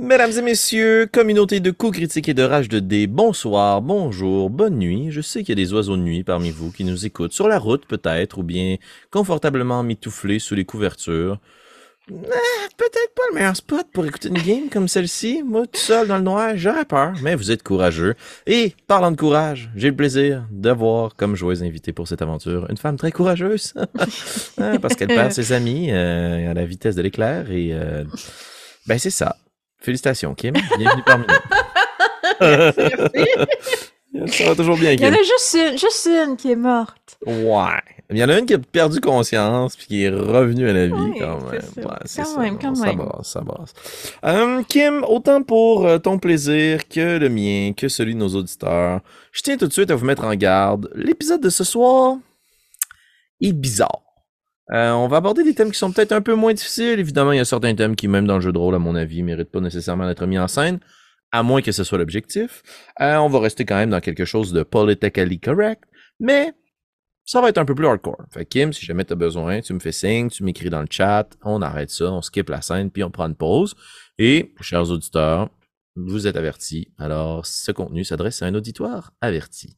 Mesdames et messieurs, communauté de coups critiques et de rage de dés, bonsoir, bonjour, bonne nuit. Je sais qu'il y a des oiseaux de nuit parmi vous qui nous écoutent sur la route peut-être, ou bien confortablement mitouflés sous les couvertures. Ah, peut-être pas le meilleur spot pour écouter une game comme celle-ci. Moi, tout seul dans le noir, j'aurais peur, mais vous êtes courageux. Et, parlant de courage, j'ai le plaisir d'avoir comme joueuse invitée pour cette aventure une femme très courageuse. Hein, parce qu'elle perd ses amis euh, à la vitesse de l'éclair et... euh, ben, c'est ça. Félicitations, Kim. Bienvenue parmi nous. Ça va toujours bien, Il y en Kim. a juste une, juste une qui est morte. Ouais. Il y en a une qui a perdu conscience puis qui est revenue à la vie quand même. ça. Ouais, Quand ça. même, quand ça même. Brasse, ça brasse. Euh, Kim, autant pour euh, ton plaisir que le mien, que celui de nos auditeurs, je tiens tout de suite à vous mettre en garde. L'épisode de ce soir est bizarre. Euh, on va aborder des thèmes qui sont peut-être un peu moins difficiles. Évidemment, il y a certains thèmes qui, même dans le jeu de rôle, à mon avis, méritent pas nécessairement d'être mis en scène, à moins que ce soit l'objectif. Euh, on va rester quand même dans quelque chose de politically correct, mais ça va être un peu plus hardcore. Fait Kim, si jamais tu as besoin, tu me fais signe, tu m'écris dans le chat, on arrête ça, on skip la scène, puis on prend une pause. Et, chers auditeurs, vous êtes avertis. Alors, ce contenu s'adresse à un auditoire averti.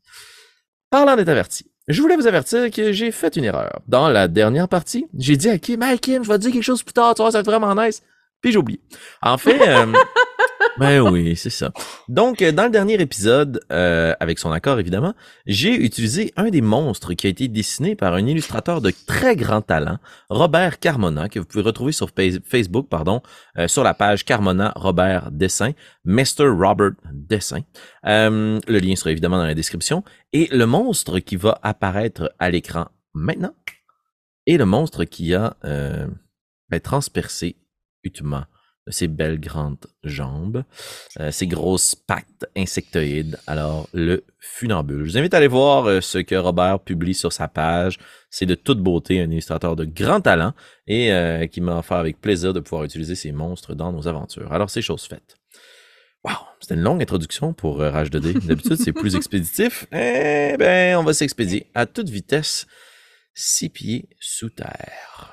Parlant d'être averti, je voulais vous avertir que j'ai fait une erreur. Dans la dernière partie, j'ai dit à Kim, hey Kim, je vais te dire quelque chose plus tard, tu vois, ça va être vraiment nice. Puis j'ai oublié. En fait, euh, ben oui, c'est ça. Donc, euh, dans le dernier épisode, euh, avec son accord évidemment, j'ai utilisé un des monstres qui a été dessiné par un illustrateur de très grand talent, Robert Carmona, que vous pouvez retrouver sur Fa- Facebook, pardon, euh, sur la page Carmona Robert Dessin, Mr. Robert Dessin. Le lien sera évidemment dans la description. Et le monstre qui va apparaître à l'écran maintenant est le monstre qui a ben, transpercé utement ses belles grandes jambes, euh, ses grosses pattes insectoïdes. Alors, le funambule. Je vous invite à aller voir euh, ce que Robert publie sur sa page. C'est de toute beauté, un illustrateur de grand talent et euh, qui m'a offert avec plaisir de pouvoir utiliser ces monstres dans nos aventures. Alors, c'est chose faite. Wow, c'était une longue introduction pour Rage 2D. D'habitude, c'est plus expéditif. Eh ben, on va s'expédier à toute vitesse, six pieds sous terre.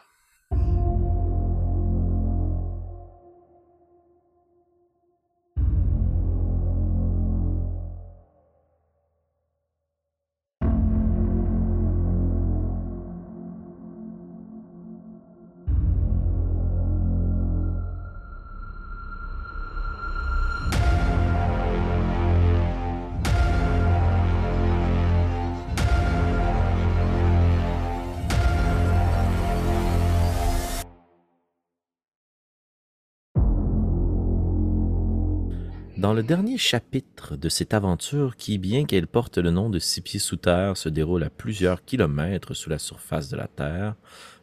Dans le dernier chapitre de cette aventure qui, bien qu'elle porte le nom de Six pieds sous terre, se déroule à plusieurs kilomètres sous la surface de la Terre,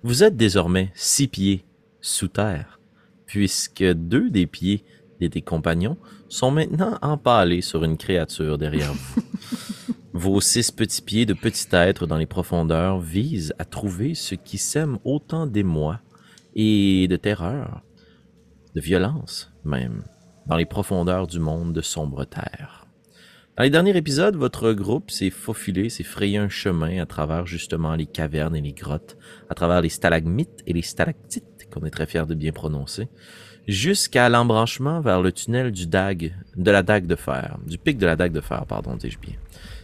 vous êtes désormais six pieds sous terre, puisque deux des pieds de tes compagnons sont maintenant empalés sur une créature derrière vous. Vos six petits pieds de petit être dans les profondeurs visent à trouver ce qui sème autant d'émoi et de terreur, de violence même, dans les profondeurs du monde de sombre terre. Dans les derniers épisodes, votre groupe s'est faufilé, s'est frayé un chemin à travers justement les cavernes et les grottes, à travers les stalagmites et les stalactites, qu'on est très fiers de bien prononcer, jusqu'à l'embranchement vers le tunnel du dague, de la dague de fer, du pic de la dague de fer, pardon, dis-je bien.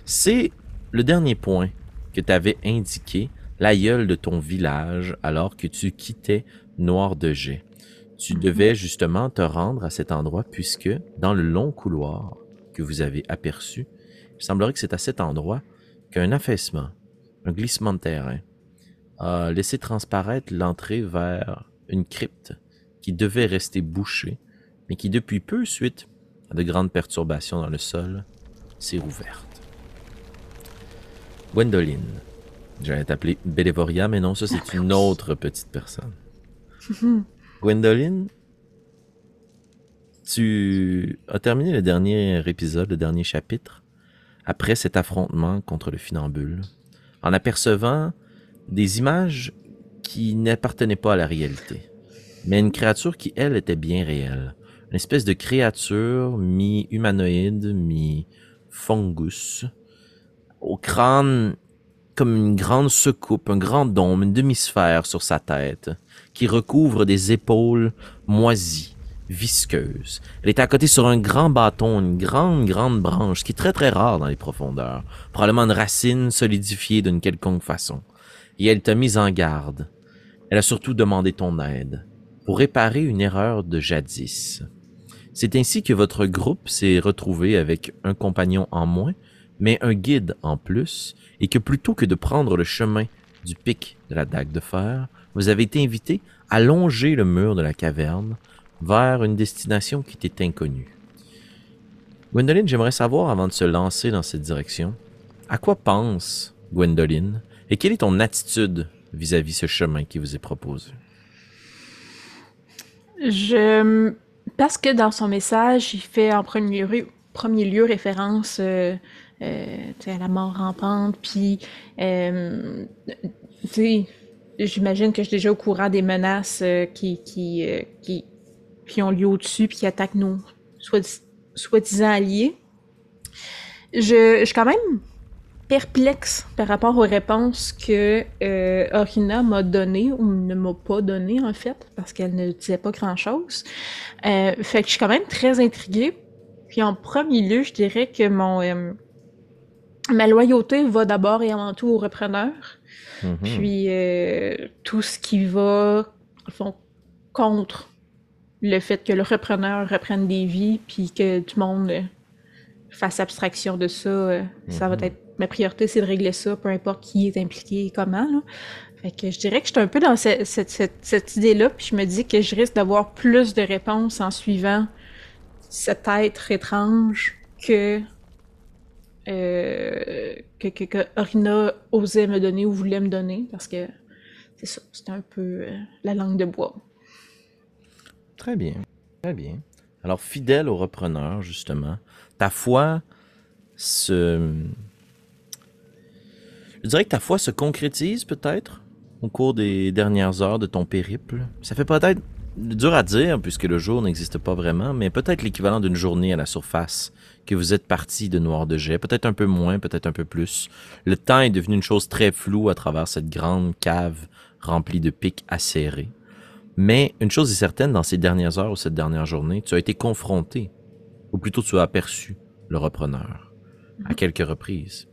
C'est le dernier point que t'avais indiqué l'aïeul de ton village alors que tu quittais Noir de. Tu devais justement te rendre à cet endroit puisque dans le long couloir que vous avez aperçu, il semblerait que c'est à cet endroit qu'un affaissement, un glissement de terrain, a laissé transparaître l'entrée vers une crypte qui devait rester bouchée, mais qui depuis peu, suite à de grandes perturbations dans le sol, s'est rouverte. Gwendoline. J'allais t'appeler Bélévoria, mais non, ça c'est une autre petite personne. Gwendoline, tu as terminé le dernier épisode, le dernier chapitre, après cet affrontement contre le funambule, en apercevant des images qui n'appartenaient pas à la réalité, mais une créature qui, elle, était bien réelle. Une espèce de créature mi-humanoïde, mi-fungus, au crâne comme une grande secoupe, un grand dôme, une demi-sphère sur sa tête, qui recouvre des épaules moisies visqueuse. Elle était à côté sur un grand bâton, une grande, grande branche, qui est très, très rare dans les profondeurs. Probablement une racine solidifiée d'une quelconque façon. Et elle t'a mise en garde. Elle a surtout demandé ton aide pour réparer une erreur de jadis. C'est ainsi que votre groupe s'est retrouvé avec un compagnon en moins, mais un guide en plus, et que plutôt que de prendre le chemin du pic de la dague de fer, vous avez été invité à longer le mur de la caverne vers une destination qui était inconnue. Gwendoline, j'aimerais savoir, avant de se lancer dans cette direction, à quoi pense Gwendoline et quelle est ton attitude vis-à-vis ce chemin qui vous est proposé? Je. Parce que dans son message, il fait en premier lieu, référence euh, à la mort rampante, puis. Euh, j'imagine que je suis déjà au courant des menaces euh, qui, qui, euh, qui, qui, ont lieu au-dessus, puis qui attaquent nos soi-disant alliés. Je, je suis quand même perplexe par rapport aux réponses que euh, Orina m'a données ou ne m'a pas données en fait parce qu'elle ne disait pas grand chose. Euh, fait que je suis quand même très intriguée. Puis en premier lieu, je dirais que mon euh, ma loyauté va d'abord et avant tout au repreneur. Mm -hmm. Puis euh, tout ce qui va fond, contre le fait que le repreneur reprenne des vies puis que tout le monde fasse abstraction de ça, mm -hmm. ça va être ma priorité, c'est de régler ça, peu importe qui est impliqué et comment. Là. Fait que je dirais que je suis un peu dans cette, cette, cette, cette idée-là, puis je me dis que je risque d'avoir plus de réponses en suivant cet être étrange que, euh, que, Orina osait me donner ou voulait me donner, parce que c'est ça, c'est un peu euh, la langue de bois. Très bien, très bien. Alors, fidèle au repreneur, justement, ta foi se je dirais que ta foi se concrétise peut-être au cours des dernières heures de ton périple. Ça fait peut-être dur à dire puisque le jour n'existe pas vraiment, mais peut-être l'équivalent d'une journée à la surface que vous êtes parti de Noir de Jet, peut-être un peu moins, peut-être un peu plus. Le temps est devenu une chose très floue à travers cette grande cave remplie de pics acérés. Mais une chose est certaine, dans ces dernières heures ou cette dernière journée, tu as été confronté, ou plutôt tu as aperçu le repreneur, à quelques reprises.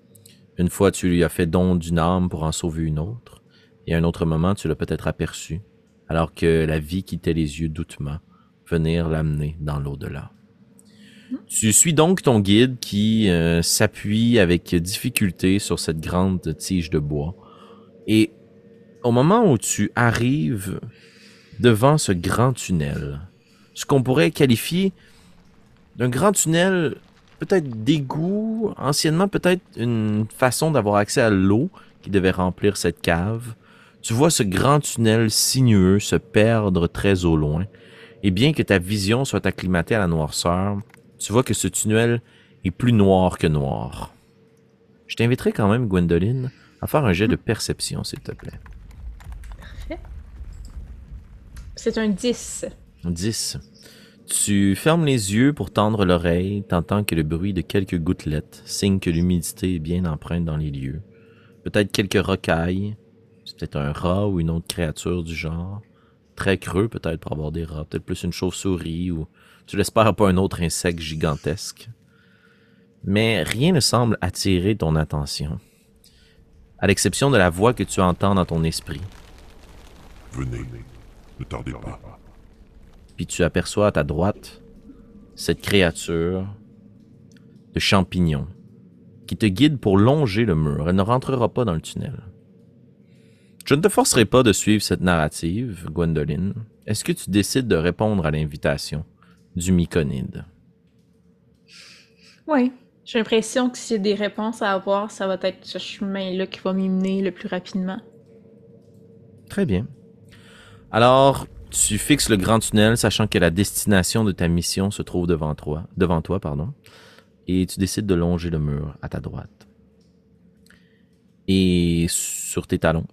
Une fois, tu lui as fait don d'une âme pour en sauver une autre, et à un autre moment, tu l'as peut-être aperçu, alors que la vie quittait les yeux doutement, venir l'amener dans l'au-delà. Tu suis donc ton guide qui euh, s'appuie avec difficulté sur cette grande tige de bois. Et au moment où tu arrives devant ce grand tunnel, ce qu'on pourrait qualifier d'un grand tunnel peut-être d'égout, anciennement peut-être une façon d'avoir accès à l'eau qui devait remplir cette cave. Tu vois ce grand tunnel sinueux se perdre très au loin, et bien que ta vision soit acclimatée à la noirceur, tu vois que ce tunnel est plus noir que noir. Je t'inviterai quand même, Gwendoline, à faire un jet de perception, s'il te plaît. Parfait. C'est un 10. 10. Tu fermes les yeux pour tendre l'oreille, t'entends que le bruit de quelques gouttelettes, signe que l'humidité est bien empreinte dans les lieux. Peut-être quelques rocailles, c'est peut-être un rat ou une autre créature du genre. Très creux peut-être pour avoir des rats, peut-être plus une chauve-souris ou tu l'espères pas un autre insecte gigantesque. Mais rien ne semble attirer ton attention, à l'exception de la voix que tu entends dans ton esprit. Venez, ne tardez pas puis tu aperçois à ta droite cette créature de champignon qui te guide pour longer le mur. Elle ne rentrera pas dans le tunnel. Je ne te forcerai pas de suivre cette narrative, Gwendoline. Est-ce que tu décides de répondre à l'invitation? Du Myconide? Oui. J'ai l'impression que s'il y a des réponses à avoir, ça va être ce chemin-là qui va m'y mener le plus rapidement. Très bien. Alors, tu fixes le grand tunnel, sachant que la destination de ta mission se trouve devant toi, devant toi pardon, et tu décides de longer le mur à ta droite. Et sur tes talons,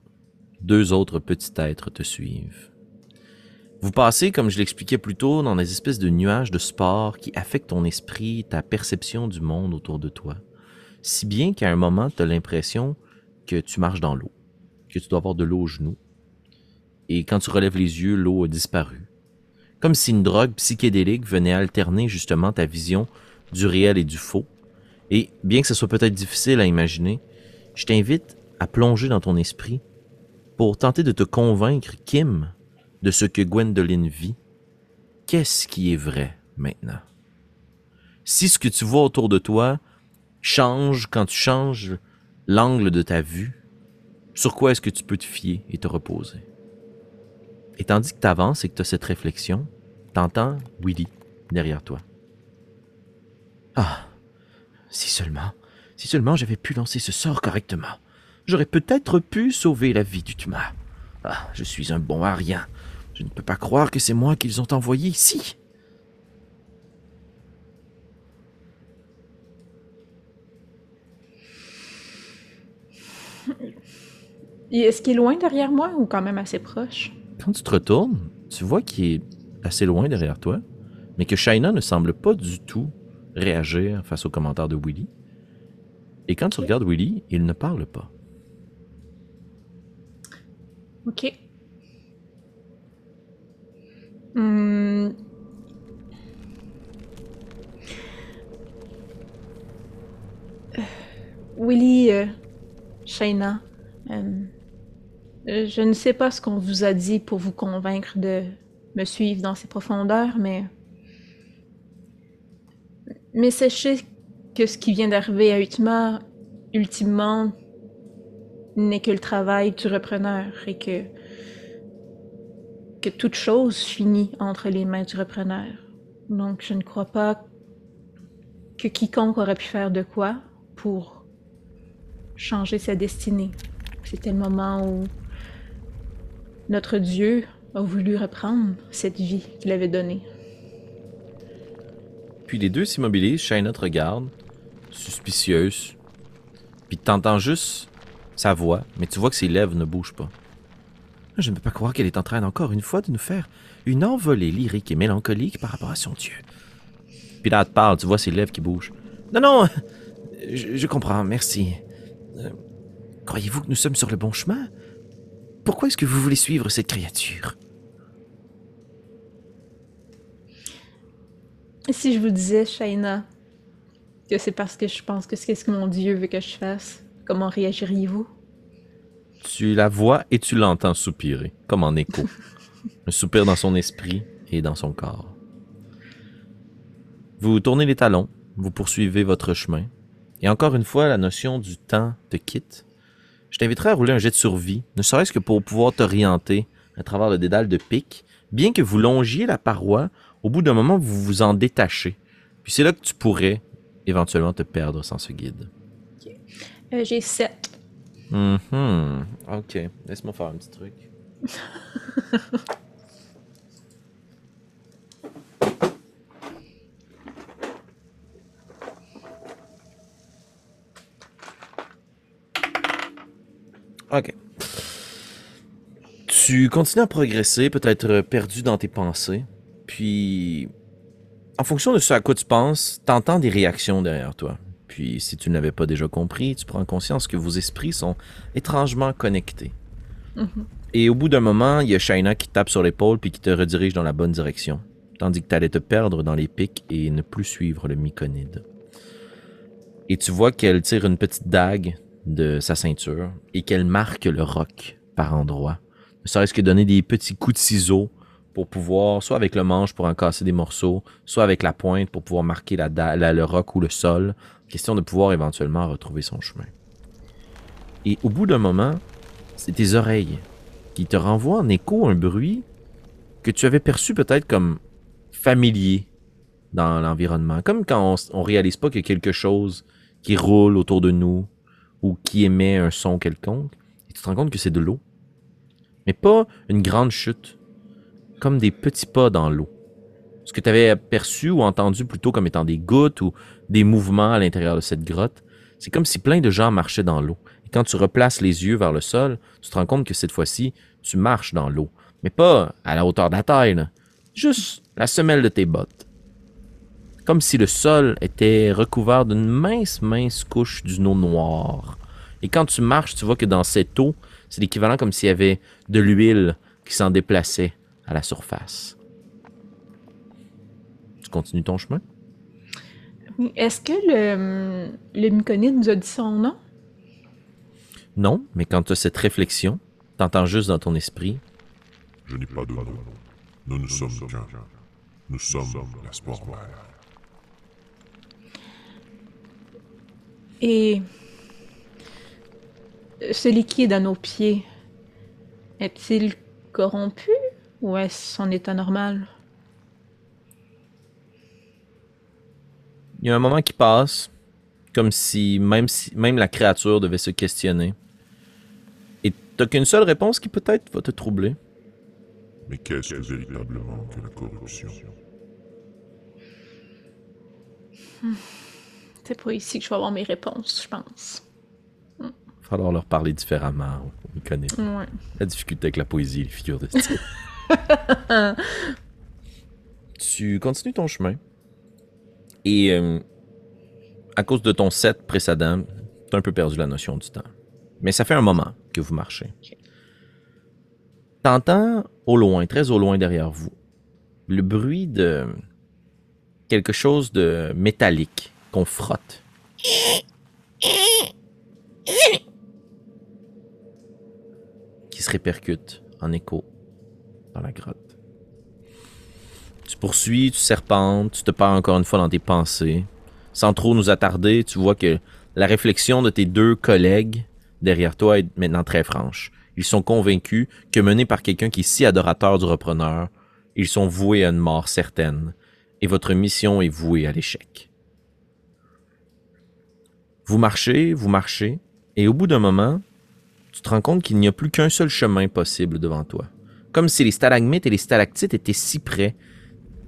deux autres petits êtres te suivent. Vous passez, comme je l'expliquais plus tôt, dans des espèces de nuages de sport qui affectent ton esprit, ta perception du monde autour de toi. Si bien qu'à un moment, tu as l'impression que tu marches dans l'eau, que tu dois avoir de l'eau aux genoux, et quand tu relèves les yeux, l'eau a disparu. Comme si une drogue psychédélique venait alterner justement ta vision du réel et du faux. Et bien que ce soit peut-être difficile à imaginer, je t'invite à plonger dans ton esprit pour tenter de te convaincre, Kim, de ce que Gwendoline vit. Qu'est-ce qui est vrai maintenant? Si ce que tu vois autour de toi change quand tu changes l'angle de ta vue, sur quoi est-ce que tu peux te fier et te reposer? Et tandis que tu avances et que tu as cette réflexion, t'entends Willy derrière toi. Ah, si seulement, si seulement j'avais pu lancer ce sort correctement, j'aurais peut-être pu sauver la vie du Tuma. Ah, je suis un bon à. Je ne peux pas croire que c'est moi qu'ils ont envoyé ici. Est-ce qu'il est loin derrière moi ou quand même assez proche? Quand tu te retournes, tu vois qu'il est assez loin derrière toi, mais que Shaina ne semble pas du tout réagir face aux commentaires de Willy. Et quand tu regardes Willy, il ne parle pas. Ok. Hmm. Euh, Willy, euh, Euh, je ne sais pas ce qu'on vous a dit pour vous convaincre de me suivre dans ces profondeurs, mais. Mais sachez que ce qui vient d'arriver à Utma, ultimement, n'est que le travail du repreneur et que. que toute chose finit entre les mains du repreneur. Donc, je ne crois pas que quiconque aurait pu faire de quoi pour changer sa destinée. C'était le moment où notre Dieu a voulu reprendre cette vie qu'il avait donnée. Puis les deux s'immobilisent, Shaina te regarde, suspicieuse. Puis t'entends juste sa voix, mais tu vois que ses lèvres ne bougent pas. Je ne peux pas croire qu'elle est en train encore une fois de nous faire une envolée lyrique et mélancolique par rapport à son Dieu. Puis là, elle te parle, tu vois ses lèvres qui bougent. Non, non, je, comprends, merci. Euh, croyez-vous que nous sommes sur le bon chemin? Pourquoi est-ce que vous voulez suivre cette créature? Si je vous disais, Shaina, que c'est parce que je pense que c'est ce que mon Dieu veut que je fasse, comment réagiriez-vous? Tu la vois et tu l'entends soupirer, comme en écho. Un soupir dans son esprit et dans son corps. Vous tournez les talons, vous poursuivez votre chemin, et encore une fois, la notion du temps te quitte. Je t'inviterai à rouler un jet de survie, ne serait-ce que pour pouvoir t'orienter à travers le dédale de pic, bien que vous longiez la paroi au bout d'un moment, vous vous en détachez. Puis c'est là que tu pourrais éventuellement te perdre sans ce guide. Euh, j'ai 7. Mm Ok. Laisse-moi faire un petit truc. ok. Tu continues à progresser, peut-être perdu dans tes pensées. Puis, en fonction de ce à quoi tu penses, t'entends des réactions derrière toi. Puis, si tu ne l'avais pas déjà compris, tu prends conscience que vos esprits sont étrangement connectés. Mm-hmm. Et au bout d'un moment, il y a Shaina qui tape sur l'épaule puis qui te redirige dans la bonne direction, tandis que tu allais te perdre dans les pics et ne plus suivre le myconide. Et tu vois qu'elle tire une petite dague de sa ceinture et qu'elle marque le roc par endroits. Ne serait-ce que donner des petits coups de ciseaux pour pouvoir, soit avec le manche pour en casser des morceaux, soit avec la pointe pour pouvoir marquer la, le roc ou le sol, question de pouvoir éventuellement retrouver son chemin. Et au bout d'un moment, c'est tes oreilles qui te renvoient en écho un bruit que tu avais perçu peut-être comme familier dans l'environnement, comme quand on, on réalise pas qu'il y a quelque chose qui roule autour de nous ou qui émet un son quelconque, et tu te rends compte que c'est de l'eau. Mais pas une grande chute, comme des petits pas dans l'eau. Ce que tu avais perçu ou entendu plutôt comme étant des gouttes ou des mouvements à l'intérieur de cette grotte, c'est comme si plein de gens marchaient dans l'eau. Et quand tu replaces les yeux vers le sol, tu te rends compte que cette fois-ci, tu marches dans l'eau. Mais pas à la hauteur de la taille, juste la semelle de tes bottes. Comme si le sol était recouvert d'une mince, mince couche d'une eau noire. Et quand tu marches, tu vois que dans cette eau, c'est l'équivalent comme s'il y avait de l'huile qui s'en déplaçait à la surface. continues ton chemin? Est-ce que le, le myconide nous a dit son nom? Non, mais quand tu as cette réflexion, t'entends juste dans ton esprit Je n'ai pas de nom. Nous ne sommes qu'un. Nous sommes la sport mère. Et ce liquide à nos pieds, est-il corrompu ou est-ce son état normal? Il y a un moment qui passe, comme si même, si, même la créature devait se questionner. Et t'as qu'une seule réponse qui peut-être va te troubler? Mais qu'est-ce que véritablement que la corruption? C'est pas ici que je vais avoir mes réponses, je pense. Il va falloir leur parler différemment. On connaît Ouais. la difficulté avec la poésie et les figures de style. tu continues ton chemin. Et euh, à cause de ton set précédent, tu as un peu perdu la notion du temps. Mais ça fait un moment que vous marchez. Ok. T'entends au loin, très au loin derrière vous, le bruit de quelque chose de métallique qu'on frotte. Qui se répercute en écho dans la grotte. Tu poursuis, tu serpentes, tu te perds encore une fois dans tes pensées. Sans trop nous attarder, tu vois que la réflexion de tes deux collègues derrière toi est maintenant très franche. Ils sont convaincus que menés par quelqu'un qui est si adorateur du repreneur, ils sont voués à une mort certaine, et votre mission est vouée à l'échec. Vous marchez, vous marchez, et au bout d'un moment, tu te rends compte qu'il n'y a plus qu'un seul chemin possible devant toi. Comme si les stalagmites et les stalactites étaient si près.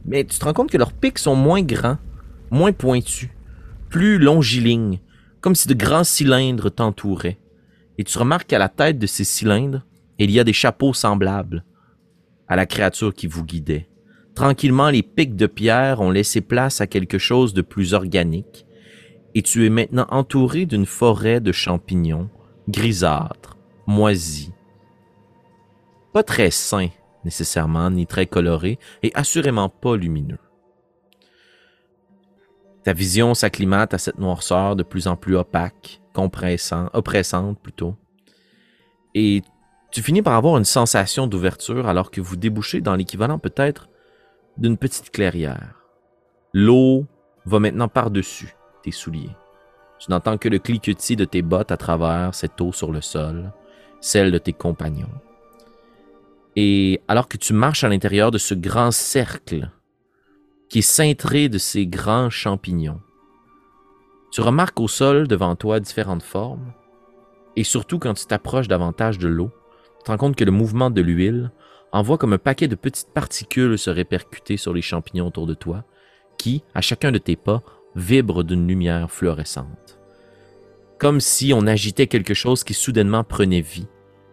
Mais tu te rends compte que leurs pics sont moins grands, moins pointus, plus longilignes, comme si de grands cylindres t'entouraient. Et tu remarques qu'à la tête de ces cylindres, il y a des chapeaux semblables à la créature qui vous guidait. Tranquillement, les pics de pierre ont laissé place à quelque chose de plus organique, et tu es maintenant entouré d'une forêt de champignons grisâtres, moisis. Pas très sains, nécessairement, ni très colorés, et assurément pas lumineux. Ta vision s'acclimate à cette noirceur de plus en plus opaque, compressant, oppressante plutôt. Et tu finis par avoir une sensation d'ouverture alors que vous débouchez dans l'équivalent peut-être d'une petite clairière. L'eau va maintenant par-dessus tes souliers. Tu n'entends que le cliquetis de tes bottes à travers cette eau sur le sol, celle de tes compagnons. Et alors que tu marches à l'intérieur de ce grand cercle qui est cintré de ces grands champignons, tu remarques au sol devant toi différentes formes, et surtout quand tu t'approches davantage de l'eau, tu te rends compte que le mouvement de l'huile envoie comme un paquet de petites particules se répercuter sur les champignons autour de toi, qui, à chacun de tes pas, vibrent d'une lumière fluorescente. Comme si on agitait quelque chose qui soudainement prenait vie,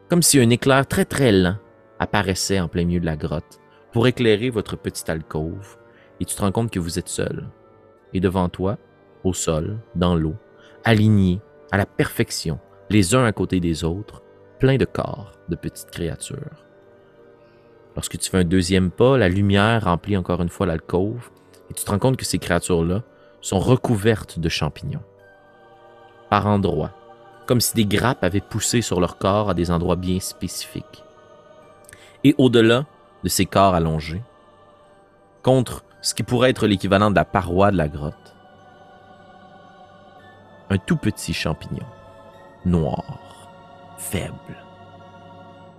comme si un éclair très très lent apparaissait en plein milieu de la grotte pour éclairer votre petite alcôve, et tu te rends compte que vous êtes seul. Et devant toi, au sol, dans l'eau, alignés à la perfection, les uns à côté des autres, plein de corps de petites créatures. Lorsque tu fais un deuxième pas, la lumière remplit encore une fois l'alcôve, et tu te rends compte que ces créatures-là sont recouvertes de champignons. Par endroits, comme si des grappes avaient poussé sur leur corps à des endroits bien spécifiques. Et au-delà de ces corps allongés, contre ce qui pourrait être l'équivalent de la paroi de la grotte, un tout petit champignon, noir, faible.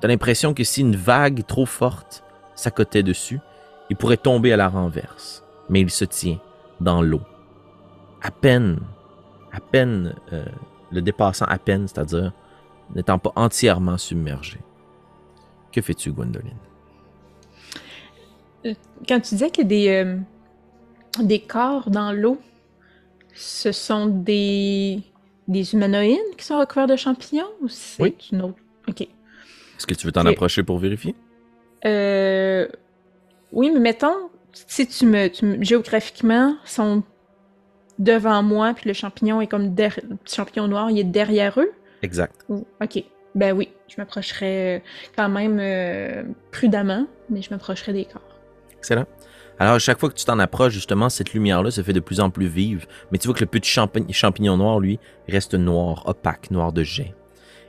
T'as l'impression que si une vague trop forte s'accotait dessus, il pourrait tomber à la renverse. Mais il se tient dans l'eau. À peine, à peine, euh, le dépassant à peine, c'est-à-dire n'étant pas entièrement submergé. Que fais-tu, Gwendoline? Quand tu disais qu'il y a des, euh, des corps dans l'eau, ce sont des, des humanoïdes qui sont recouverts de champignons ou c'est Oui. une autre? Ok. Est-ce que tu veux t'en approcher pour vérifier? Euh, oui, mais mettons, si tu me, tu me- géographiquement, sont devant moi, puis le champignon est comme der- le petit champignon noir, il est derrière eux? Exact. Ou- ok. Ben oui, je m'approcherai euh, quand même euh, prudemment, mais je m'approcherai des corps. Excellent. Alors, à chaque fois que tu t'en approches, justement, cette lumière-là se fait de plus en plus vive. Mais tu vois que le petit champi- champignon noir, lui, reste noir, opaque, noir de jet.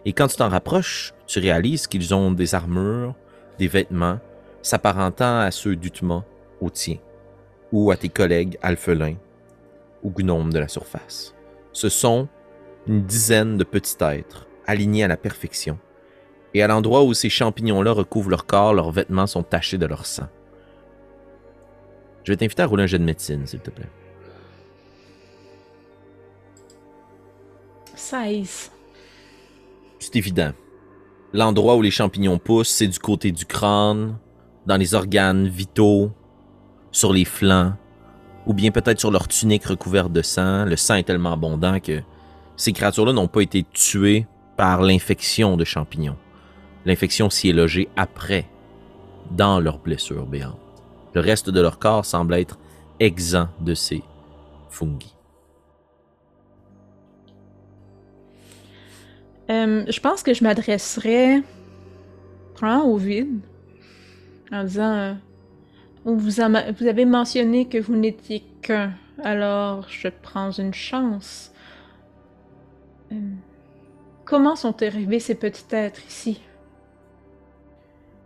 Et quand tu t'en rapproches, tu réalises qu'ils ont des armures, des vêtements, s'apparentant à ceux d'Utma, au tien, ou à tes collègues alphelins ou gnomes de la surface. Ce sont une dizaine de petits êtres, alignés à la perfection. Et à l'endroit où ces champignons-là recouvrent leur corps, leurs vêtements sont tachés de leur sang. Je vais t'inviter à rouler un jet de médecine, s'il te plaît. 16. C'est évident. L'endroit où les champignons poussent, c'est du côté du crâne, dans les organes vitaux, sur les flancs, ou bien peut-être sur leur tunique recouverte de sang. Le sang est tellement abondant que ces créatures-là n'ont pas été tuées par l'infection de champignons. L'infection s'y est logée après, dans leurs blessures béantes. Le reste de leur corps semble être exempt de ces fungi. Euh, je pense que je m'adresserais au vide en disant euh, vous, a- vous avez mentionné que vous n'étiez qu'un, alors je prends une chance. Euh, comment sont arrivés ces petits êtres ici?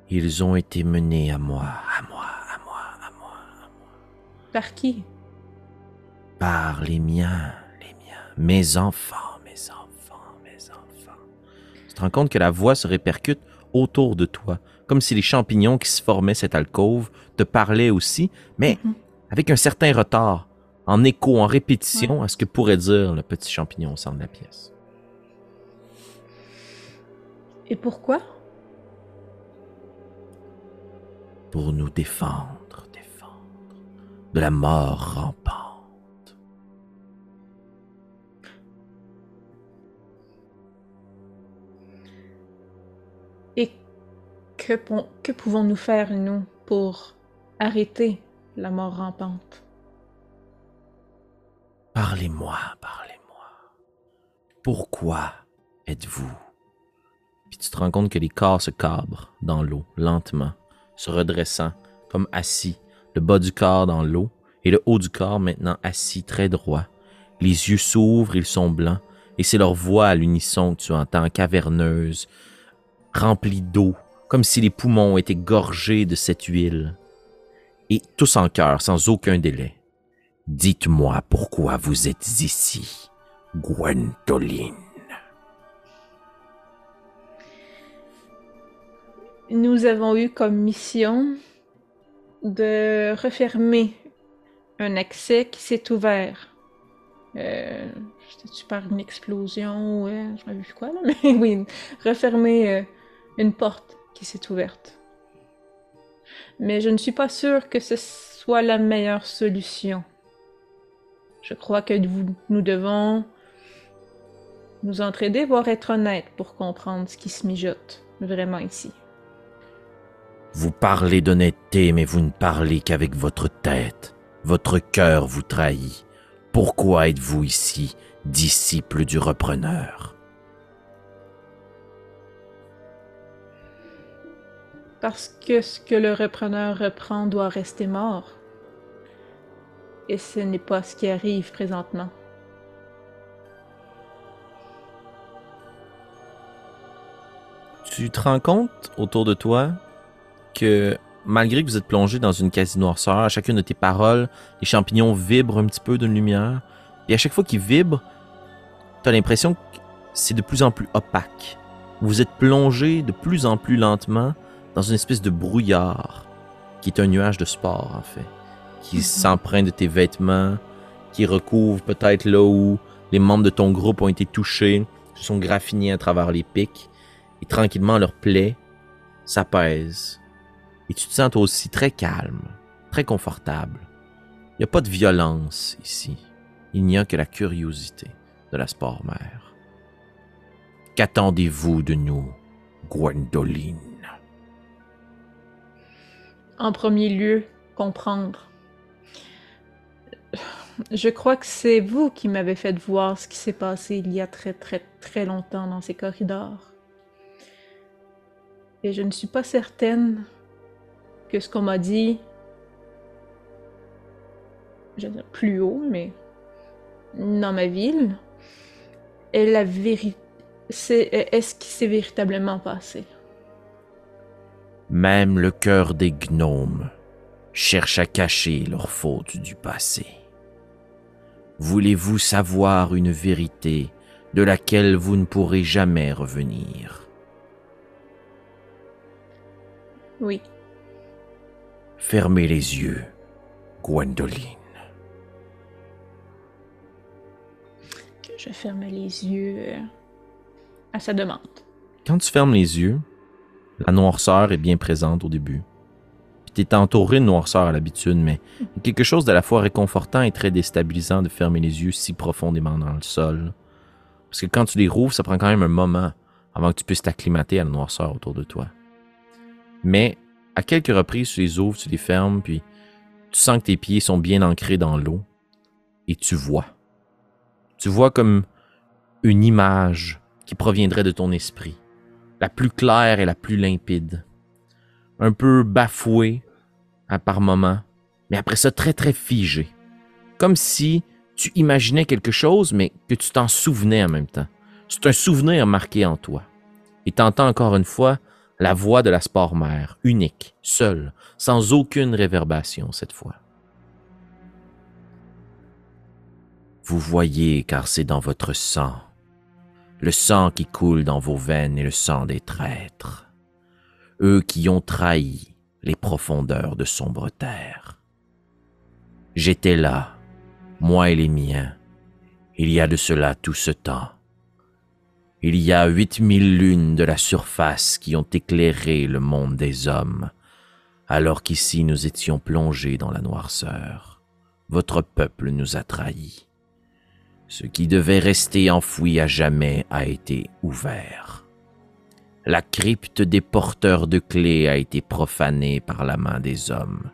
Ils ont été menés à moi, à moi, à moi, à moi. Par qui? par les miens, les miens, mes enfants, mes enfants, mes enfants. Tu te rends compte que la voix se répercute autour de toi, comme si les champignons qui se formaient cette alcôve te parlaient aussi, mais Mhm. avec un certain retard, en écho, en répétition à ce que pourrait dire le petit champignon au centre de la pièce. Et pourquoi? Pour nous défendre, défendre de la mort rampante. Et que pouvons-nous faire, nous, pour arrêter la mort rampante? Parlez-moi, parlez-moi. Pourquoi êtes-vous? Puis tu te rends compte que les corps se cabrent dans l'eau, lentement, se redressant, comme assis, le bas du corps dans l'eau et le haut du corps maintenant assis très droit. Les yeux s'ouvrent, ils sont blancs, et c'est leur voix à l'unisson que tu entends, caverneuse, remplie d'eau, comme si les poumons étaient gorgés de cette huile. Et tous en chœur, sans aucun délai. Dites-moi pourquoi vous êtes ici, Gwendoline. Nous avons eu comme mission de refermer un accès qui s'est ouvert. Euh, C'était-tu par une explosion ou euh, je sais quoi là, mais oui, refermer euh, une porte qui s'est ouverte. Mais je ne suis pas sûre que ce soit la meilleure solution. Je crois que nous devons nous entraider, voire être honnêtes pour comprendre ce qui se mijote vraiment ici. Vous parlez d'honnêteté, mais vous ne parlez qu'avec votre tête. Votre cœur vous trahit. Pourquoi êtes-vous ici, disciple du repreneur? Parce que ce que le repreneur reprend doit rester mort. Et ce n'est pas ce qui arrive présentement. Tu te rends compte autour de toi que malgré que vous êtes plongé dans une quasi-noirceur, à chacune de tes paroles, les champignons vibrent un petit peu d'une lumière. Et à chaque fois qu'ils vibrent, tu as l'impression que c'est de plus en plus opaque. Vous êtes plongé de plus en plus lentement dans une espèce de brouillard, qui est un nuage de sport en fait, qui Mhm. s'empreint de tes vêtements, qui recouvre peut-être là où les membres de ton groupe ont été touchés, se sont graffinés à travers les pics, et tranquillement leurs plaies s'apaisent. Et tu te sens toi aussi très calme, très confortable. Il n'y a pas de violence ici. Il n'y a que la curiosité de la sport mère. Qu'attendez-vous de nous, Gwendoline? En premier lieu, comprendre. Je crois que c'est vous qui m'avez fait voir ce qui s'est passé il y a très très très longtemps dans ces corridors. Et je ne suis pas certaine que ce qu'on m'a dit je veux plus haut, mais dans ma ville, est la vérité. Est-ce qui s'est véritablement passé? Même le cœur des gnomes cherche à cacher leurs fautes du passé. Voulez-vous savoir une vérité de laquelle vous ne pourrez jamais revenir? Oui. Fermez les yeux, Gwendoline. Je ferme les yeux à sa demande. Quand tu fermes les yeux, la noirceur est bien présente au début. Puis t'es entouré de noirceur à l'habitude, mais quelque chose d'à la fois réconfortant et très déstabilisant de fermer les yeux si profondément dans le sol. Parce que quand tu les rouvres, ça prend quand même un moment avant que tu puisses t'acclimater à la noirceur autour de toi. Mais à quelques reprises, tu les ouvres, tu les fermes, puis tu sens que tes pieds sont bien ancrés dans l'eau et tu vois. Tu vois comme une image qui proviendrait de ton esprit, la plus claire et la plus limpide. Un peu bafouée à par moments, mais après ça très très figée. Comme si tu imaginais quelque chose, mais que tu t'en souvenais en même temps. C'est un souvenir marqué en toi. Et t'entends encore une fois la voix de la sport-mère, unique, seule, sans aucune réverbération cette fois. Vous voyez car c'est dans votre sang, le sang qui coule dans vos veines et le sang des traîtres, eux qui ont trahi les profondeurs de sombre terre. J'étais là, moi et les miens, il y a de cela tout ce temps. Il y a huit mille lunes de la surface qui ont éclairé le monde des hommes, alors qu'ici nous étions plongés dans la noirceur. Votre peuple nous a trahis. Ce qui devait rester enfoui à jamais a été ouvert. La crypte des porteurs de clés a été profanée par la main des hommes,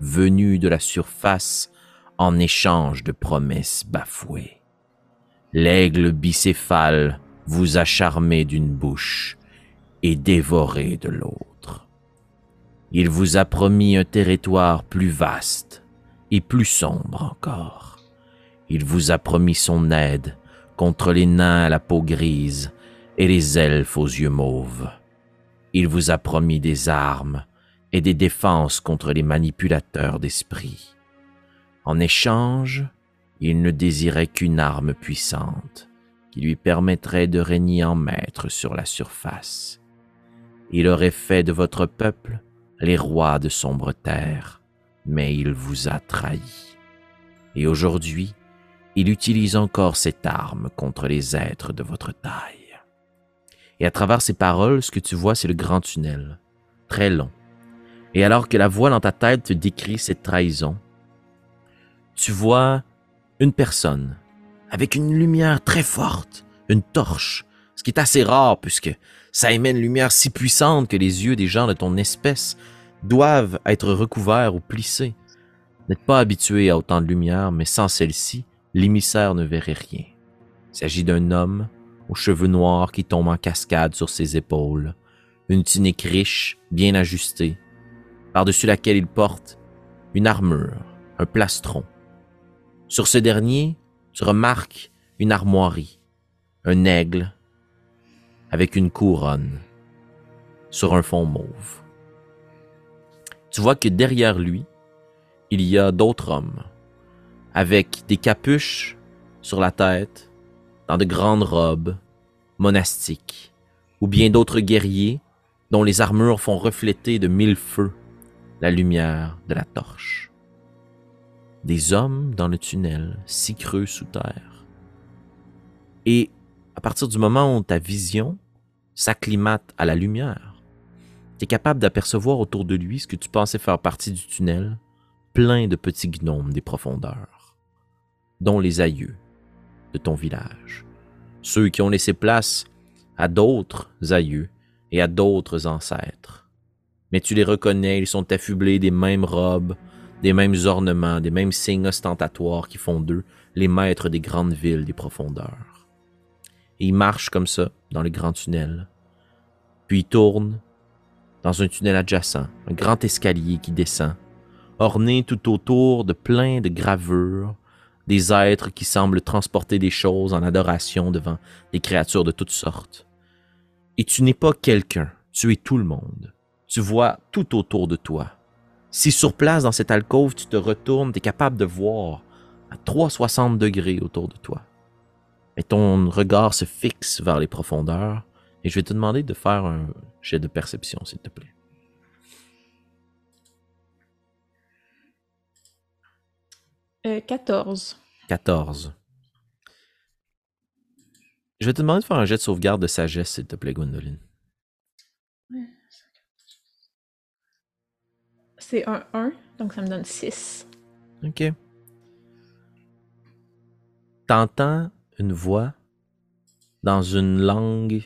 venus de la surface en échange de promesses bafouées. L'aigle bicéphale vous a charmé d'une bouche et dévoré de l'autre. Il vous a promis un territoire plus vaste et plus sombre encore. Il vous a promis son aide contre les nains à la peau grise et les elfes aux yeux mauves. Il vous a promis des armes et des défenses contre les manipulateurs d'esprit. En échange, il ne désirait qu'une arme puissante qui lui permettrait de régner en maître sur la surface. Il aurait fait de votre peuple les rois de sombre terre, mais il vous a trahi. Et aujourd'hui, il utilise encore cette arme contre les êtres de votre taille. Et à travers ces paroles, ce que tu vois, c'est le grand tunnel, très long. Et alors que la voix dans ta tête te décrit cette trahison, tu vois une personne avec une lumière très forte, une torche, ce qui est assez rare puisque ça émet une lumière si puissante que les yeux des gens de ton espèce doivent être recouverts ou plissés. N'êtes pas habitué à autant de lumière, mais sans celle-ci, l'émissaire ne verrait rien. Il s'agit d'un homme aux cheveux noirs qui tombe en cascade sur ses épaules, une tunique riche, bien ajustée, par-dessus laquelle il porte une armure, un plastron. Sur ce dernier, tu remarques une armoirie, un aigle avec une couronne sur un fond mauve. Tu vois que derrière lui, il y a d'autres hommes, avec des capuches sur la tête, dans de grandes robes monastiques, ou bien d'autres guerriers dont les armures font refléter de mille feux la lumière de la torche. Des hommes dans le tunnel, si creux sous terre. Et à partir du moment où ta vision s'acclimate à la lumière, tu es capable d'apercevoir autour de lui ce que tu pensais faire partie du tunnel, plein de petits gnomes des profondeurs dont les aïeux de ton village, ceux qui ont laissé place à d'autres aïeux et à d'autres ancêtres. Mais tu les reconnais, ils sont affublés des mêmes robes, des mêmes ornements, des mêmes signes ostentatoires qui font d'eux les maîtres des grandes villes des profondeurs. Et ils marchent comme ça dans le grand tunnel, puis ils tournent dans un tunnel adjacent, un grand escalier qui descend, orné tout autour de plein de gravures, des êtres qui semblent transporter des choses en adoration devant des créatures de toutes sortes. Et tu n'es pas quelqu'un, tu es tout le monde. Tu vois tout autour de toi. Si sur place dans cette alcôve, tu te retournes, tu es capable de voir à 360 degrés autour de toi. Et ton regard se fixe vers les profondeurs. Et je vais te demander de faire un jet de perception, s'il te plaît. Euh, 14. 14. Je vais te demander de faire un jet de sauvegarde de sagesse, s'il te plaît, Gwendoline. C'est un 1, donc ça me donne 6. OK. T'entends une voix dans une langue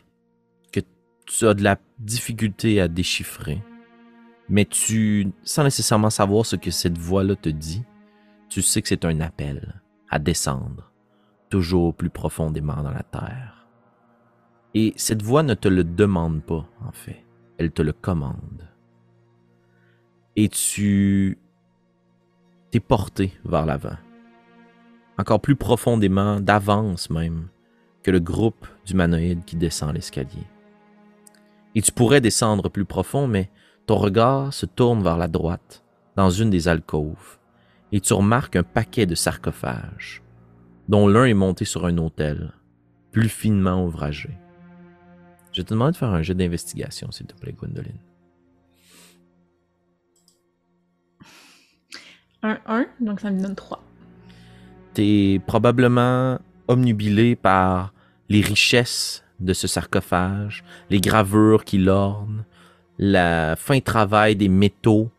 que tu as de la difficulté à déchiffrer, mais tu, sans nécessairement savoir ce que cette voix-là te dit, tu sais que c'est un appel à descendre toujours plus profondément dans la terre. Et cette voix ne te le demande pas, en fait, elle te le commande. Et tu t'es porté vers l'avant encore plus profondément, d'avance même, que le groupe d'humanoïdes qui descend l'escalier. Et tu pourrais descendre plus profond, mais ton regard se tourne vers la droite, dans une des alcôves, et tu remarques un paquet de sarcophages, dont l'un est monté sur un autel, plus finement ouvragé. Je te demande de faire un jet d'investigation, s'il te plaît, Gwendoline. Un 1, donc ça me donne 3. T'es probablement omnubilé par les richesses de ce sarcophage, les gravures qui l'ornent, la fin travail des métaux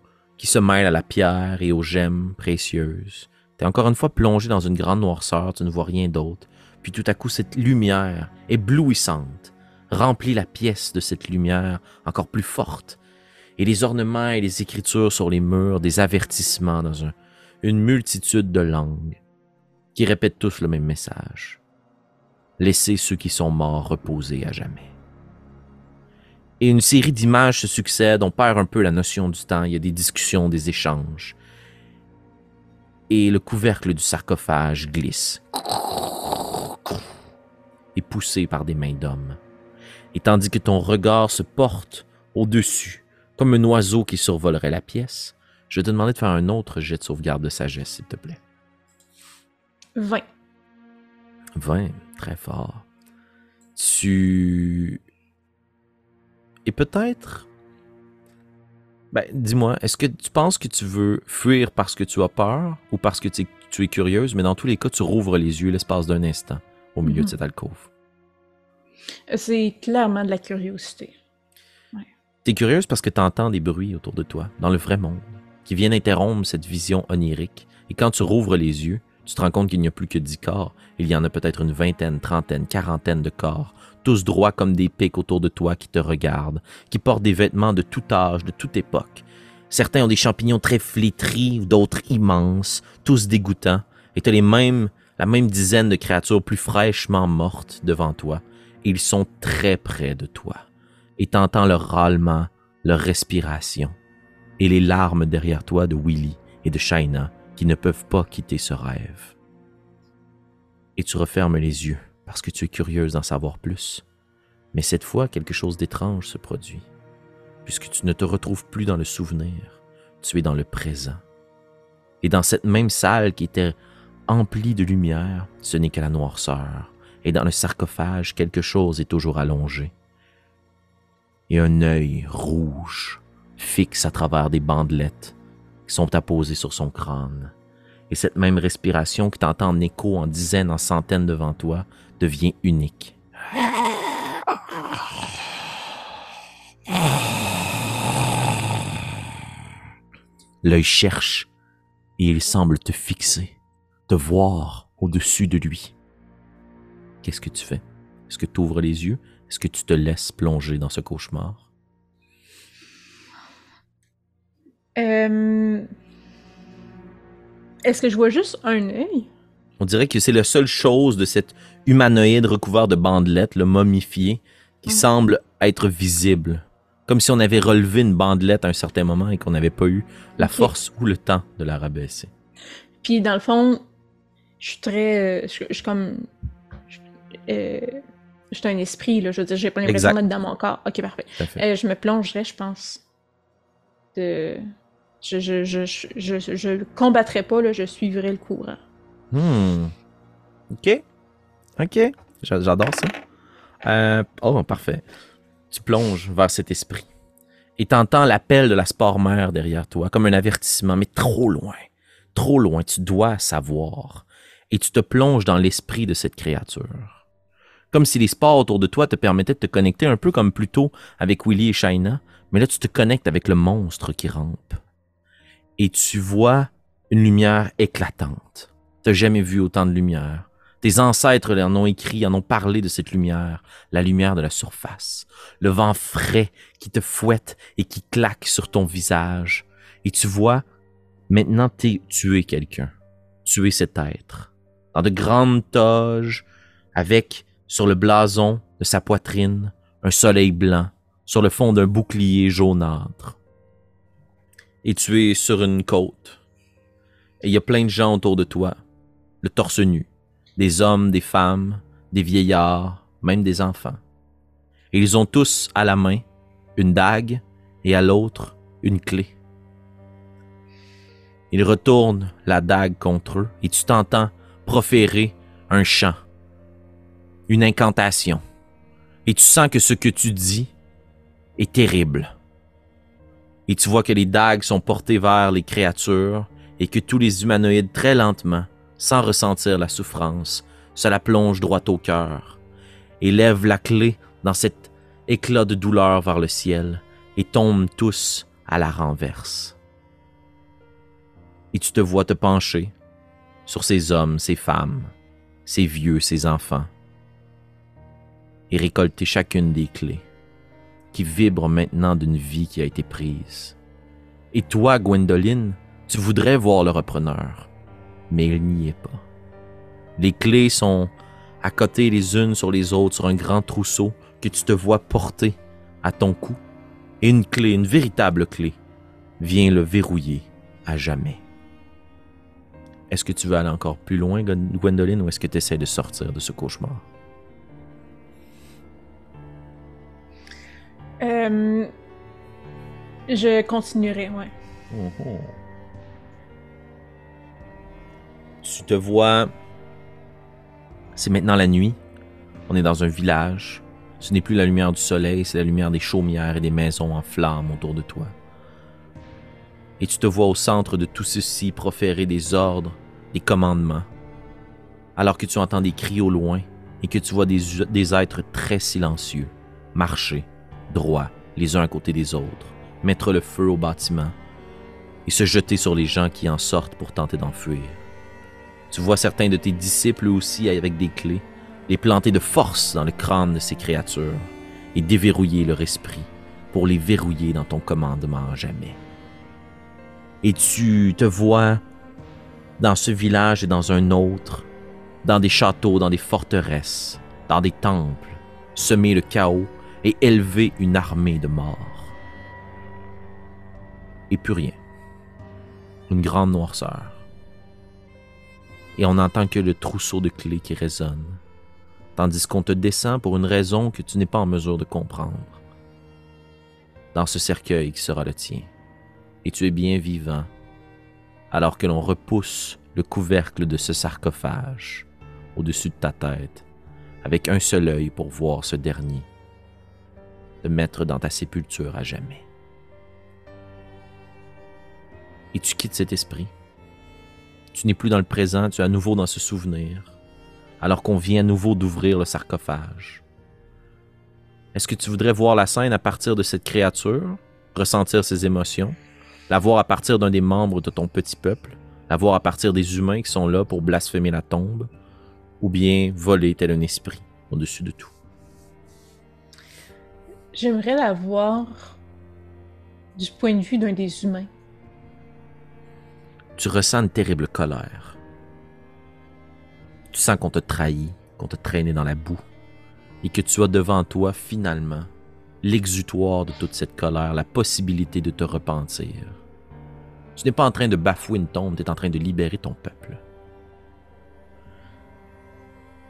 qui se mêlent à la pierre et aux gemmes précieuses. T'es encore une fois plongé dans une grande noirceur, tu ne vois rien d'autre. Puis tout à coup, cette lumière éblouissante remplit la pièce de cette lumière encore plus forte. Et les ornements et les écritures sur les murs, des avertissements dans un- une multitude de langues qui répètent tous le même message. Laissez ceux qui sont morts reposer à jamais. Et une série d'images se succèdent, on perd un peu la notion du temps, il y a des discussions, des échanges. Et le couvercle du sarcophage glisse. Et poussé par des mains d'hommes. Et tandis que ton regard se porte au-dessus, comme un oiseau qui survolerait la pièce, je vais te demander de faire un autre jet de sauvegarde de sagesse, s'il te plaît. 20. 20, très fort. Tu. Et peut-être. Ben, dis-moi, est-ce que tu penses que tu veux fuir parce que tu as peur ou parce que tu es, tu es curieuse, mais dans tous les cas, tu rouvres les yeux l'espace d'un instant au milieu Mhm. de cette alcôve? C'est clairement de la curiosité. T'es curieuse parce que tu entends des bruits autour de toi, dans le vrai monde, qui viennent interrompre cette vision onirique. Et quand tu rouvres les yeux, tu te rends compte qu'il n'y a plus que dix corps. Il y en a peut-être une vingtaine, trentaine, quarantaine de corps, tous droits comme des pics autour de toi qui te regardent, qui portent des vêtements de tout âge, de toute époque. Certains ont des champignons très flétris, d'autres immenses, tous dégoûtants. Et tu les mêmes, la même dizaine de créatures plus fraîchement mortes devant toi. Et ils sont très près de toi et t'entends leur râlement, leur respiration, et les larmes derrière toi de Willy et de Shaina qui ne peuvent pas quitter ce rêve. Et tu refermes les yeux parce que tu es curieuse d'en savoir plus. Mais cette fois, quelque chose d'étrange se produit, puisque tu ne te retrouves plus dans le souvenir, tu es dans le présent. Et dans cette même salle qui était emplie de lumière, ce n'est que la noirceur, et dans le sarcophage, quelque chose est toujours allongé et un œil rouge fixe à travers des bandelettes qui sont apposées sur son crâne. Et cette même respiration que t'entends en écho en dizaines, en centaines devant toi, devient unique. L'œil cherche et il semble te fixer, te voir au-dessus de lui. Qu'est-ce que tu fais? Est-ce que tu ouvres les yeux? Est-ce que tu te laisses plonger dans ce cauchemar? Euh, Est-ce que je vois juste un œil? On dirait que c'est la seule chose de cet humanoïde recouvert de bandelettes, le momifié, qui Mhm. semble être visible Comme si on avait relevé une bandelette à un certain moment et qu'on n'avait pas eu la force ou le temps de la rabaisser. Puis dans le fond, je suis très. euh, Je je suis comme. Je euh, je suis un esprit, là. Je veux dire, j'ai pas l'impression d'être dans mon corps. Ok, parfait. Euh, je me plongerais, je pense. De. Je, je, je, je, je, combattrais pas, là, je suivrais le courant. Hmm. Ok. Ok. J'a- J'adore ça. Euh, oh, parfait. Tu plonges vers cet esprit. Et t'entends l'appel de la sport mère derrière toi, comme un avertissement, mais trop loin. Trop loin. Tu dois savoir. Et tu te plonges dans l'esprit de cette créature. Comme si les sports autour de toi te permettaient de te connecter un peu comme plus tôt avec Willy et Shaina, mais là tu te connectes avec le monstre qui rampe. Et tu vois une lumière éclatante. T'as jamais vu autant de lumière. Tes ancêtres en ont écrit, en ont parlé de cette lumière, la lumière de la surface, le vent frais qui te fouette et qui claque sur ton visage. Et tu vois, maintenant t'es tué quelqu'un, tué cet être, dans de grandes toges, avec sur le blason de sa poitrine un soleil blanc, sur le fond d'un bouclier jaunâtre. Et tu es sur une côte. Et il y a plein de gens autour de toi, le torse nu, des hommes, des femmes, des vieillards, même des enfants. Ils ont tous à la main une dague et à l'autre une clé. Ils retournent la dague contre eux et tu t'entends proférer un chant, une incantation. Et tu sens que ce que tu dis est terrible. Et tu vois que les dagues sont portées vers les créatures et que tous les humanoïdes très lentement, sans ressentir la souffrance, se la plongent droit au cœur et lèvent la clé dans cet éclat de douleur vers le ciel et tombent tous à la renverse. Et tu te vois te pencher sur ces hommes, ces femmes, ces vieux, ces enfants, et récolter chacune des clés qui vibrent maintenant d'une vie qui a été prise. Et toi, Gwendoline, tu voudrais voir le repreneur, mais il n'y est pas. Les clés sont à côté les unes sur les autres sur un grand trousseau que tu te vois porter à ton cou, et une clé, une véritable clé, vient le verrouiller à jamais. Est-ce que tu veux aller encore plus loin, Gwen- Gwendoline, ou est-ce que tu essaies de sortir de ce cauchemar? Euh, je continuerai, ouais. Mhm. Tu te vois. C'est maintenant la nuit. On est dans un village. Ce n'est plus la lumière du soleil, c'est la lumière des chaumières et des maisons en flammes autour de toi. Et tu te vois au centre de tout ceci proférer des ordres, des commandements. Alors que tu entends des cris au loin et que tu vois des, êtres très silencieux marcher droit les uns à côté des autres, mettre le feu au bâtiment et se jeter sur les gens qui en sortent pour tenter d'enfuir. Tu vois certains de tes disciples aussi avec des clés, les planter de force dans le crâne de ces créatures et déverrouiller leur esprit pour les verrouiller dans ton commandement à jamais. Et tu te vois dans ce village et dans un autre, dans des châteaux, dans des forteresses, dans des temples, semer le chaos et élever une armée de morts. Et plus rien. Une grande noirceur. Et on n'entend que le trousseau de clés qui résonne, tandis qu'on te descend pour une raison que tu n'es pas en mesure de comprendre. Dans ce cercueil qui sera le tien. Et tu es bien vivant, alors que l'on repousse le couvercle de ce sarcophage au-dessus de ta tête, avec un seul œil pour voir ce dernier te mettre dans ta sépulture à jamais. Et tu quittes cet esprit. Tu n'es plus dans le présent, tu es à nouveau dans ce souvenir, alors qu'on vient à nouveau d'ouvrir le sarcophage. Est-ce que tu voudrais voir la scène à partir de cette créature, ressentir ses émotions, la voir à partir d'un des membres de ton petit peuple, la voir à partir des humains qui sont là pour blasphémer la tombe, ou bien voler tel un esprit au-dessus de tout? J'aimerais la voir du point de vue d'un des humains. Tu ressens une terrible colère. Tu sens qu'on te trahit, qu'on te traîné dans la boue, et que tu as devant toi finalement l'exutoire de toute cette colère, la possibilité de te repentir. Tu n'es pas en train de bafouer une tombe, tu es en train de libérer ton peuple.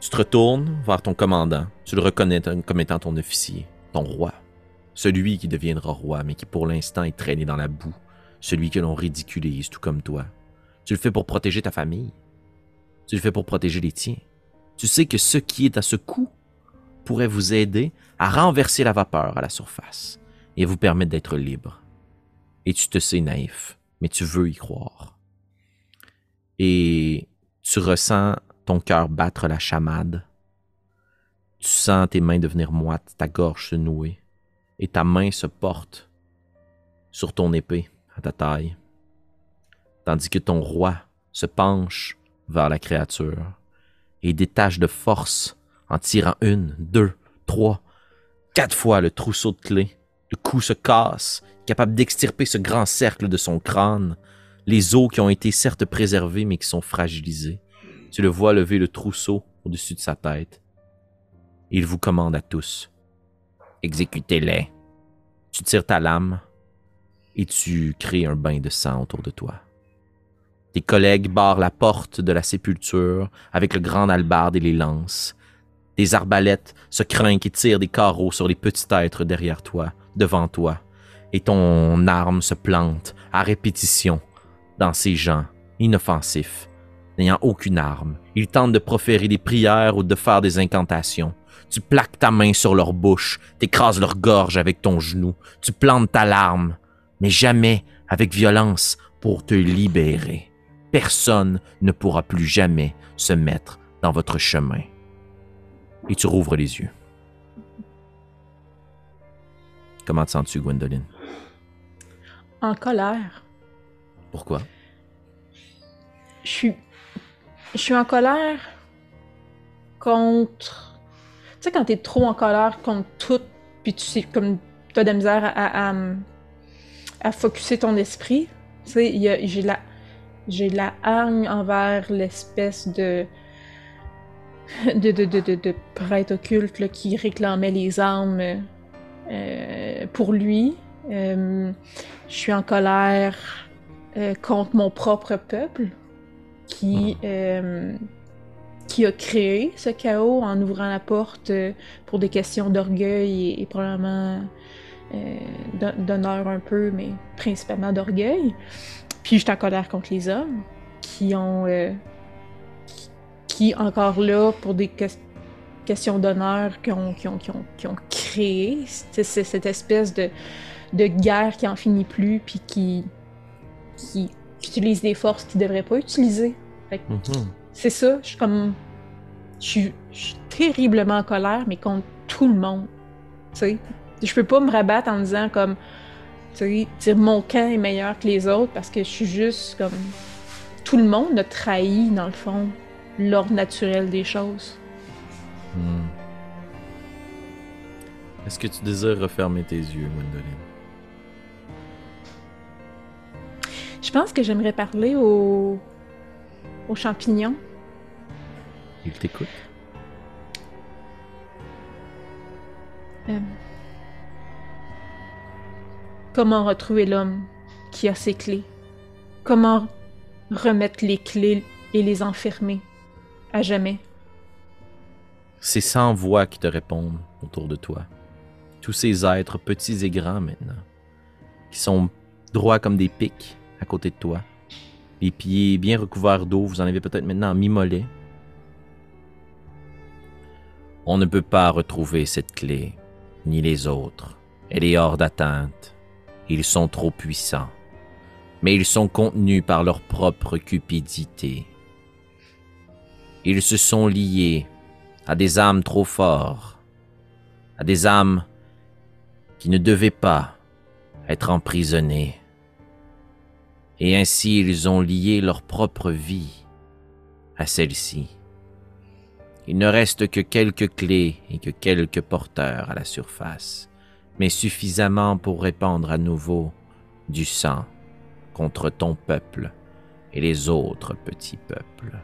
Tu te retournes vers ton commandant, tu le reconnais comme étant ton officier, ton roi, celui qui deviendra roi, mais qui pour l'instant est traîné dans la boue, celui que l'on ridiculise, tout comme toi. Tu le fais pour protéger ta famille, tu le fais pour protéger les tiens. Tu sais que ce qui est à ce coup pourrait vous aider à renverser la vapeur à la surface et vous permettre d'être libre. Et tu te sais naïf, mais tu veux y croire. Et tu ressens ton cœur battre la chamade. Tu sens tes mains devenir moites, ta gorge se nouer, et ta main se porte sur ton épée à ta taille, tandis que ton roi se penche vers la créature et détache de force en tirant une, deux, trois, quatre fois le trousseau de clés. Le cou se casse, capable d'extirper ce grand cercle de son crâne, les os qui ont été certes préservés mais qui sont fragilisés. Tu le vois lever le trousseau au-dessus de sa tête. Il vous commande à tous. Exécutez-les. Tu tires ta lame et tu crées un bain de sang autour de toi. Tes collègues barrent la porte de la sépulture avec le grand albarde et les lances. Des arbalètes se crinquent et tirent des carreaux sur les petits êtres derrière toi, devant toi, et ton arme se plante à répétition dans ces gens inoffensifs, n'ayant aucune arme. Ils tentent de proférer des prières ou de faire des incantations. Tu plaques ta main sur leur bouche, t'écrases leur gorge avec ton genou, tu plantes ta larme, mais jamais avec violence pour te libérer personne ne pourra plus jamais se mettre dans votre chemin. Et tu rouvres les yeux. Comment te sens-tu, Gwendoline? En colère. Pourquoi? Je suis. Je suis en colère contre. Tu sais, quand t'es trop en colère contre tout, puis tu sais, comme t'as de la misère à, à, à, focuser ton esprit. Tu sais, j'ai la j'ai la hargne envers l'espèce de de, de, de, de, prêtre occulte qui réclamait les armes euh, pour lui. Euh, je suis en colère euh, contre mon propre peuple qui, qui a créé ce chaos en ouvrant la porte pour des questions d'orgueil et, et, probablement d'honneur un peu, mais principalement d'orgueil. Puis je suis en colère contre les hommes qui ont. Euh, qui, encore là, pour des questions d'honneur, qui ont, qui, ont, qui, ont, qui ont créé cette espèce de, de guerre qui en finit plus, puis qui, qui, utilise des forces qu'ils ne devraient pas utiliser. Mm-hmm. C'est ça, je suis comme. Je suis, terriblement en colère, mais contre tout le monde. Tu sais, je peux pas me rabattre en disant comme tu sais, mon camp est meilleur que les autres parce que je suis juste comme. Tout le monde a trahi, dans le fond, l'ordre naturel des choses. Hmm. Est-ce que tu désires refermer tes yeux, Gwendoline? Je pense que j'aimerais parler aux, aux champignons. Il t'écoute. Euh... Comment retrouver l'homme qui a ses clés? Comment remettre les clés et les enfermer à jamais? C'est cent voix qui te répondent autour de toi. Tous ces êtres, petits et grands maintenant, qui sont droits comme des pics à côté de toi. Les pieds bien recouverts d'eau, vous en avez peut-être maintenant mi-mollet. On ne peut pas retrouver cette clé, ni les autres. Elle est hors d'atteinte. Ils sont trop puissants, mais ils sont contenus par leur propre cupidité. Ils se sont liés à des âmes trop fortes, à des âmes qui ne devaient pas être emprisonnées. Et ainsi ils ont lié leur propre vie à celle-ci. Il ne reste que quelques clés et que quelques porteurs à la surface mais suffisamment pour répandre à nouveau du sang contre ton peuple et les autres petits peuples.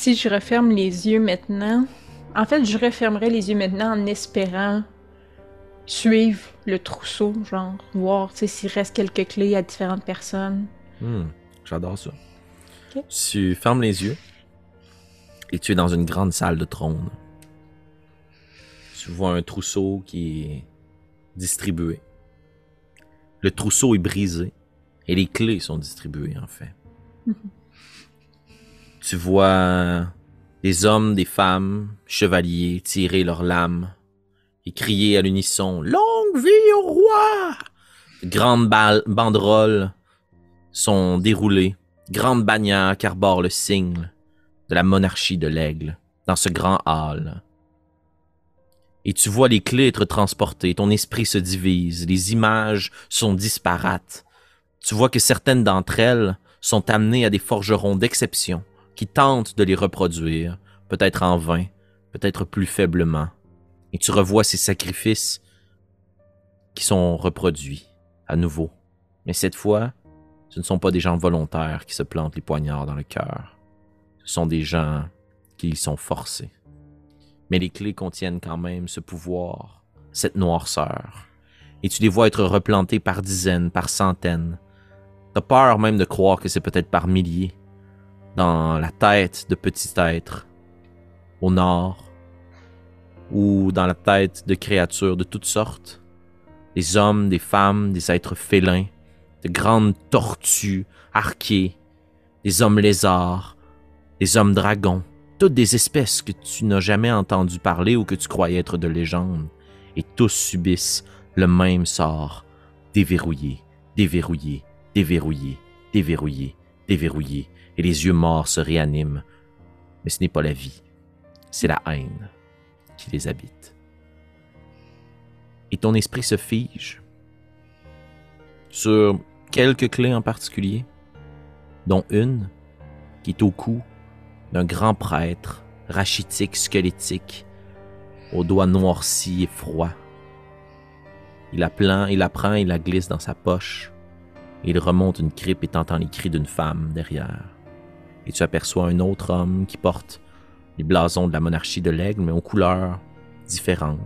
si je referme les yeux maintenant, en fait, je refermerai les yeux maintenant en espérant suivre le trousseau, genre voir s'il reste quelques clés à différentes personnes. Hmm, J'adore ça. Tu fermes les yeux et tu es dans une grande salle de trône. Tu vois un trousseau qui est distribué. Le trousseau est brisé et les clés sont distribuées en fait. tu vois des hommes, des femmes, chevaliers tirer leurs lames et crier à l'unisson Longue vie au roi! De Grandes banderoles sont déroulées, grandes bannières qui arborent le signe de la monarchie de l'aigle dans ce grand hall. Et tu vois les clés être transportées, ton esprit se divise, les images sont disparates. Tu vois que certaines d'entre elles sont amenées à des forgerons d'exception qui tentent de les reproduire, peut-être en vain, peut-être plus faiblement. Et tu revois ces sacrifices qui sont reproduits à nouveau. Mais cette fois, ce ne sont pas des gens volontaires qui se plantent les poignards dans le cœur. Ce sont des gens qui y sont forcés. Mais les clés contiennent quand même ce pouvoir, cette noirceur. Et tu les vois être replantées par dizaines, par centaines. T'as peur même de croire que c'est peut-être par milliers. Dans la tête de petits êtres, au nord, ou dans la tête de créatures de toutes sortes. Des hommes, des femmes, des êtres félins, de grandes tortues arquées, des hommes lézards, des hommes dragons, toutes des espèces que tu n'as jamais entendu parler ou que tu croyais être de légende, et tous subissent le même sort, déverrouillé, déverrouillé, déverrouillé, déverrouillé, déverrouillé, et les yeux morts se réaniment. Mais ce n'est pas la vie, c'est la haine qui les habite. Et ton esprit se fige sur quelques clés en particulier, dont une qui est au cou d'un grand prêtre, rachitique, squelettique, aux doigts noircis et froids. Il la, prend, il la prend et la glisse dans sa poche. Il remonte une crypte et t'entends les cris d'une femme derrière. Et tu aperçois un autre homme qui porte les blasons de la monarchie de l'aigle, mais aux couleurs différentes.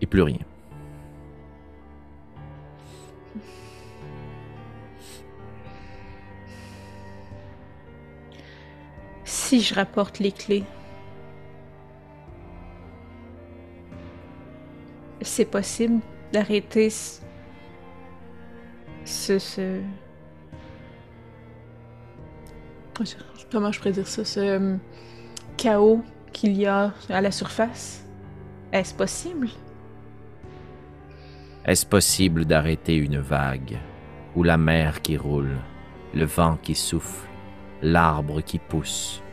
Et plus rien. Si je rapporte les clés, c'est possible d'arrêter ce, ce, Comment je pourrais dire ça? Ce euh, chaos qu'il y a à la surface. Est-ce possible? Est-ce possible d'arrêter une vague ou la mer qui roule, le vent qui souffle, l'arbre qui pousse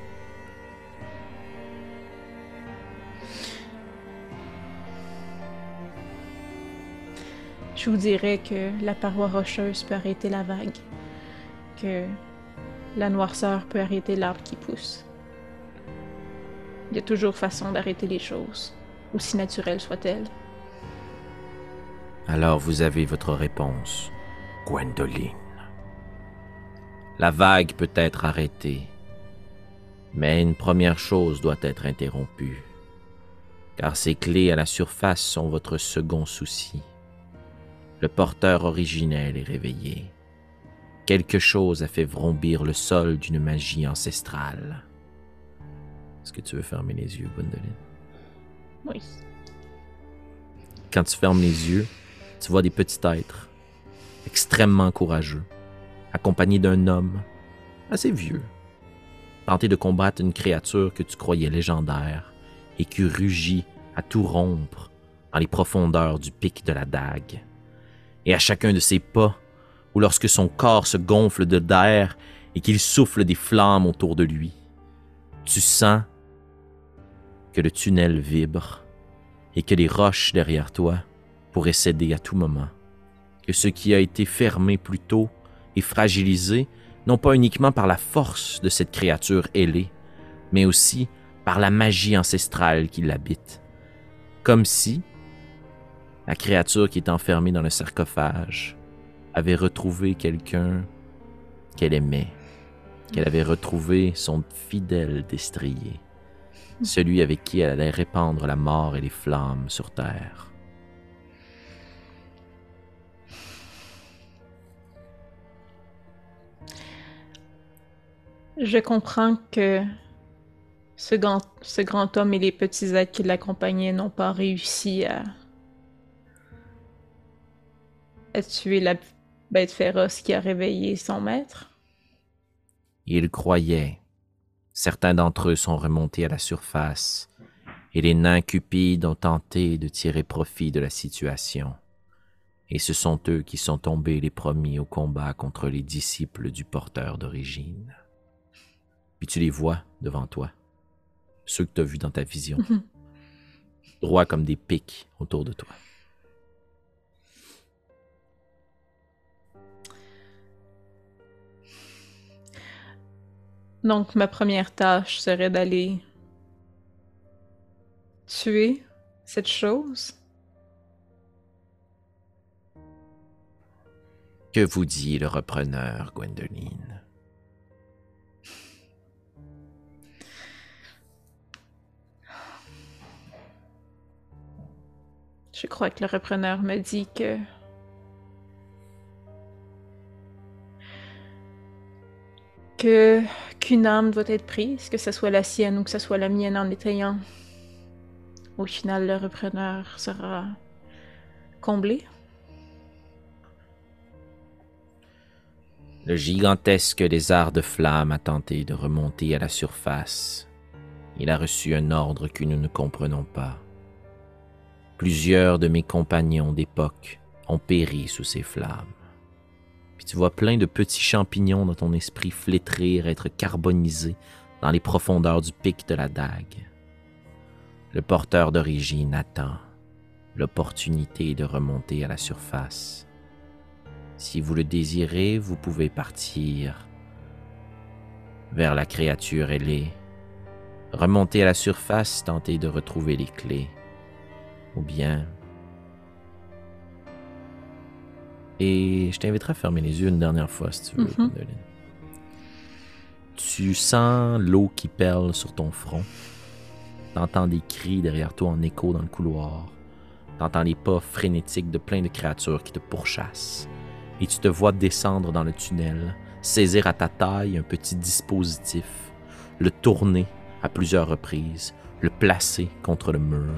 Je vous dirais que la paroi rocheuse peut arrêter la vague, que la noirceur peut arrêter l'arbre qui pousse. Il y a toujours façon d'arrêter les choses, aussi naturelles soient-elles. Alors vous avez votre réponse, Gwendoline. La vague peut être arrêtée, mais une première chose doit être interrompue, car ces clés à la surface sont votre second souci. Le porteur originel est réveillé. Quelque chose a fait vrombir le sol d'une magie ancestrale. Est-ce que tu veux fermer les yeux, Gwendoline? Oui. Quand tu fermes les yeux, tu vois des petits êtres extrêmement courageux, accompagnés d'un homme assez vieux, tenter de combattre une créature que tu croyais légendaire et qui rugit à tout rompre dans les profondeurs du pic de la dague. Et à chacun de ses pas, ou lorsque son corps se gonfle de d'air et qu'il souffle des flammes autour de lui, tu sens que le tunnel vibre et que les roches derrière toi pourraient céder à tout moment. Que ce qui a été fermé plus tôt est fragilisé non pas uniquement par la force de cette créature ailée, mais aussi par la magie ancestrale qui l'habite. Comme si la créature qui est enfermée dans le sarcophage avait retrouvé quelqu'un qu'elle aimait, qu'elle avait retrouvé son fidèle destrier, celui avec qui elle allait répandre la mort et les flammes sur Terre. Je comprends que ce grand, ce grand homme et les petits êtres qui l'accompagnaient n'ont pas réussi à, à tuer la bête féroce qui a réveillé son maître? Ils croyaient. Certains d'entre eux sont remontés à la surface, et les nains cupides ont tenté de tirer profit de la situation. Et ce sont eux qui sont tombés les premiers au combat contre les disciples du porteur d'origine. Puis tu les vois devant toi, ceux que tu as vus dans ta vision, droits comme des pics autour de toi. Donc, ma première tâche serait d'aller tuer cette chose. Que vous dit le repreneur, Gwendoline? Je crois que le repreneur me dit que que qu'une âme doit être prise, que ce soit la sienne ou que ce soit la mienne en étayant. Au final, le repreneur sera comblé. Le gigantesque lézard de flamme a tenté de remonter à la surface. Il a reçu un ordre que nous ne comprenons pas. Plusieurs de mes compagnons d'époque ont péri sous ces flammes. Tu vois plein de petits champignons dans ton esprit flétrir, être carbonisés dans les profondeurs du pic de la dague. Le porteur d'origine attend l'opportunité de remonter à la surface. Si vous le désirez, vous pouvez partir vers la créature ailée, remonter à la surface, tenter de retrouver les clés, ou bien... Et je t'inviterai à fermer les yeux une dernière fois si tu veux. Gwendoline. Tu sens l'eau qui perle sur ton front. T'entends des cris derrière toi en écho dans le couloir. T'entends les pas frénétiques de plein de créatures qui te pourchassent et tu te vois descendre dans le tunnel, saisir à ta taille un petit dispositif, le tourner à plusieurs reprises, le placer contre le mur.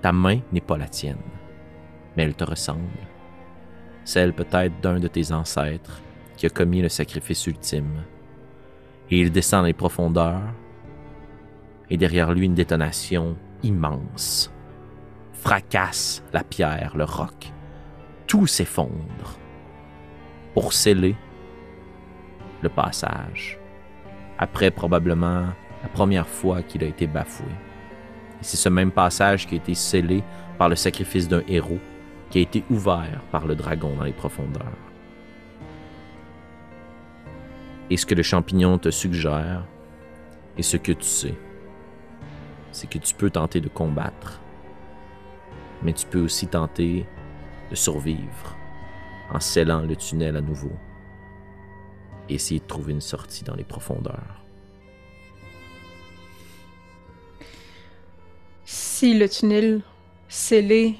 Ta main n'est pas la tienne, mais elle te ressemble. Celle peut-être d'un de tes ancêtres qui a commis le sacrifice ultime. Et il descend dans les profondeurs, et derrière lui une détonation immense fracasse la pierre, le roc. Tout s'effondre pour sceller le passage, après probablement la première fois qu'il a été bafoué. Et c'est ce même passage qui a été scellé par le sacrifice d'un héros, qui a été ouvert par le dragon dans les profondeurs. Et ce que le champignon te suggère, et ce que tu sais, c'est que tu peux tenter de combattre, mais tu peux aussi tenter de survivre en scellant le tunnel à nouveau et essayer de trouver une sortie dans les profondeurs. Si le tunnel scellé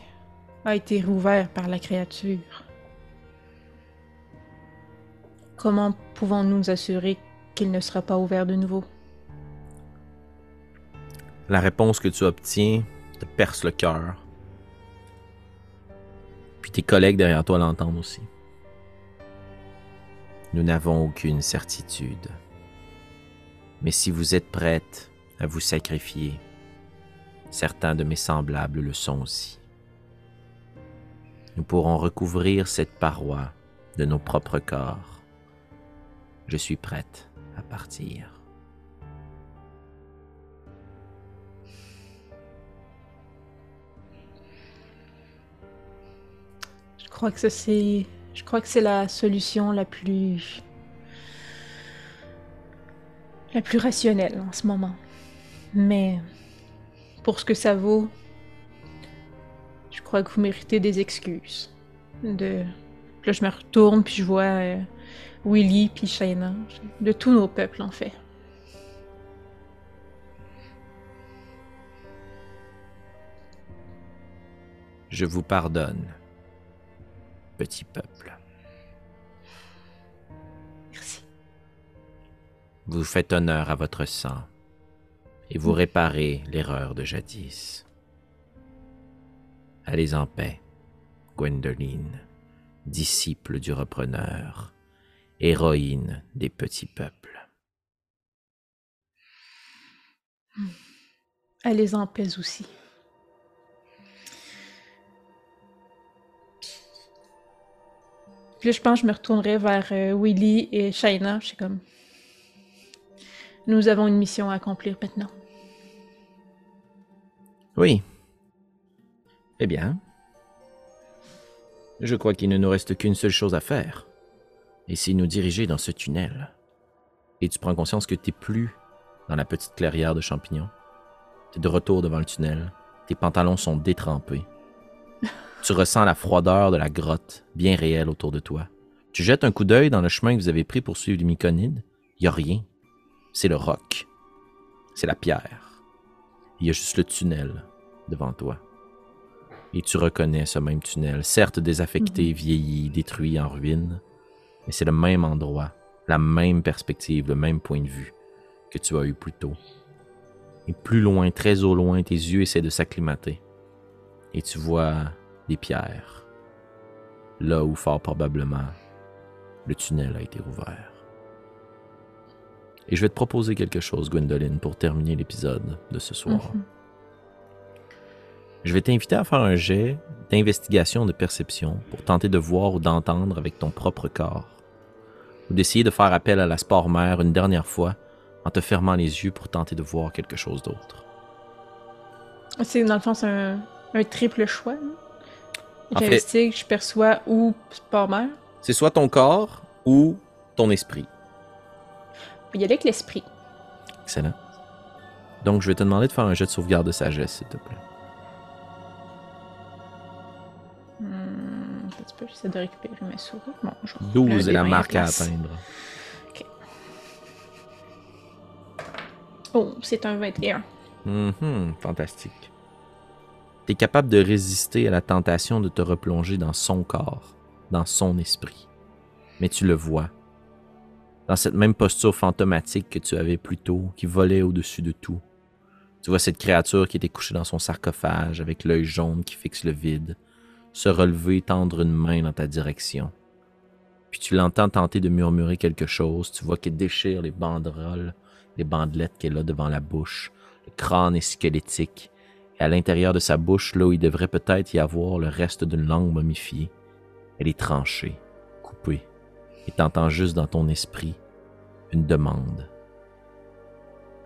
a été rouvert par la créature, comment pouvons-nous nous assurer qu'il ne sera pas ouvert de nouveau? La réponse que tu obtiens te perce le cœur. Puis tes collègues derrière toi l'entendent aussi. Nous n'avons aucune certitude. Mais si vous êtes prête à vous sacrifier, certains de mes semblables le sont aussi. Nous pourrons recouvrir cette paroi de nos propres corps. Je suis prête à partir. Je crois que c'est. Je crois que c'est la solution la plus. la plus rationnelle en ce moment. Mais. pour ce que ça vaut, je crois que vous méritez des excuses. De. Là, je me retourne, puis je vois euh, Willy, puis Shayna. De tous nos peuples, en fait. Je vous pardonne, petit peuple. Merci. Vous faites honneur à votre sang et vous réparez l'erreur de jadis. Allez en paix, Gwendoline, disciple du repreneur, héroïne des petits peuples. Allez en paix aussi. Puis là, je pense que je me retournerai vers euh, Willy et Shaina. Je suis comme. Nous avons une mission à accomplir maintenant. Oui. Eh bien, je crois qu'il ne nous reste qu'une seule chose à faire. Et c'est nous diriger dans ce tunnel. Et tu prends conscience que t'es plus dans la petite clairière de champignons. T'es de retour devant le tunnel. Tes pantalons sont détrempés. Tu ressens la froideur de la grotte, bien réelle autour de toi. Tu jettes un coup d'œil dans le chemin que vous avez pris pour suivre les myconides. Il n'y a rien. C'est le roc. C'est la pierre. Il y a juste le tunnel devant toi. Et tu reconnais ce même tunnel, certes désaffecté, vieilli, détruit, en ruine, mais c'est le même endroit, la même perspective, le même point de vue que tu as eu plus tôt. Et plus loin, très au loin, tes yeux essaient de s'acclimater. Et tu vois des pierres, là où fort probablement le tunnel a été ouvert. Et je vais te proposer quelque chose, Gwendoline, pour terminer l'épisode de ce soir. Mhm. Je vais t'inviter à faire un jet d'investigation de perception pour tenter de voir ou d'entendre avec ton propre corps. Ou d'essayer de faire appel à la sport mère une dernière fois en te fermant les yeux pour tenter de voir quelque chose d'autre. C'est, dans le fond, c'est un, un triple choix. hein? J'investigue, je perçois ou sport mère. C'est soit ton corps ou ton esprit. Il y aller avec l'esprit. Excellent. Donc, je vais te demander de faire un jet de sauvegarde de sagesse, s'il te plaît. Peu, j'essaie de récupérer ma souris. Bon, je vais 12 le est la marque à atteindre. Oh, c'est un 21. Mhm, fantastique. Tu es capable de résister à la tentation de te replonger dans son corps, dans son esprit. Mais tu le vois. Dans cette même posture fantomatique que tu avais plus tôt, qui volait au-dessus de tout. Tu vois cette créature qui était couchée dans son sarcophage, avec l'œil jaune qui fixe le vide, se relever, tendre une main dans ta direction. Puis tu l'entends tenter de murmurer quelque chose, tu vois qu'elle déchire les banderoles, les bandelettes qu'elle a devant la bouche, le crâne est squelettique, et à l'intérieur de sa bouche, là où il devrait peut-être y avoir le reste d'une langue momifiée, elle est tranchée, coupée, et t'entends juste dans ton esprit une demande.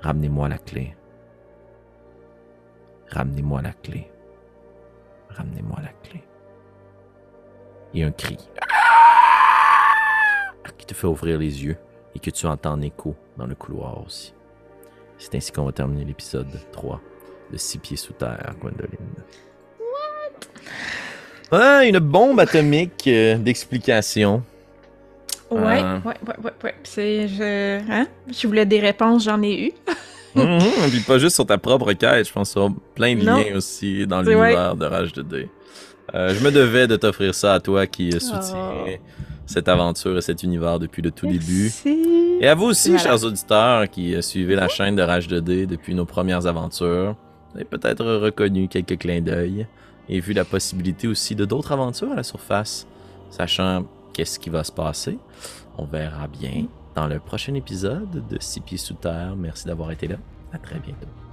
Ramenez-moi la clé. Ramenez-moi la clé. Ramenez-moi la clé. Et un cri qui te fait ouvrir les yeux et que tu entends en écho dans le couloir aussi. C'est ainsi qu'on va terminer l'épisode 3 de Six pieds sous terre, Gwendoline. Ah, une bombe atomique euh, d'explication. Ouais, Ah. ouais, ouais, ouais, ouais. C'est, je, hein? Je voulais des réponses, j'en ai eu. Mhm, Puis pas juste sur ta propre quête, je pense sur plein de Non. liens aussi dans l'univers de Rage 2D. Euh, je me devais de t'offrir ça à toi qui soutiens Oh. cette aventure et cet univers depuis le tout début. Merci. Et à vous aussi, Voilà. chers auditeurs qui euh, suivez la chaîne de Rage 2D depuis nos premières aventures. Vous avez peut-être reconnu quelques clins d'œil et vu la possibilité aussi de d'autres aventures à la surface, sachant qu'est-ce qui va se passer. On verra bien dans le prochain épisode de Six pieds sous terre. Merci d'avoir été là. À très bientôt.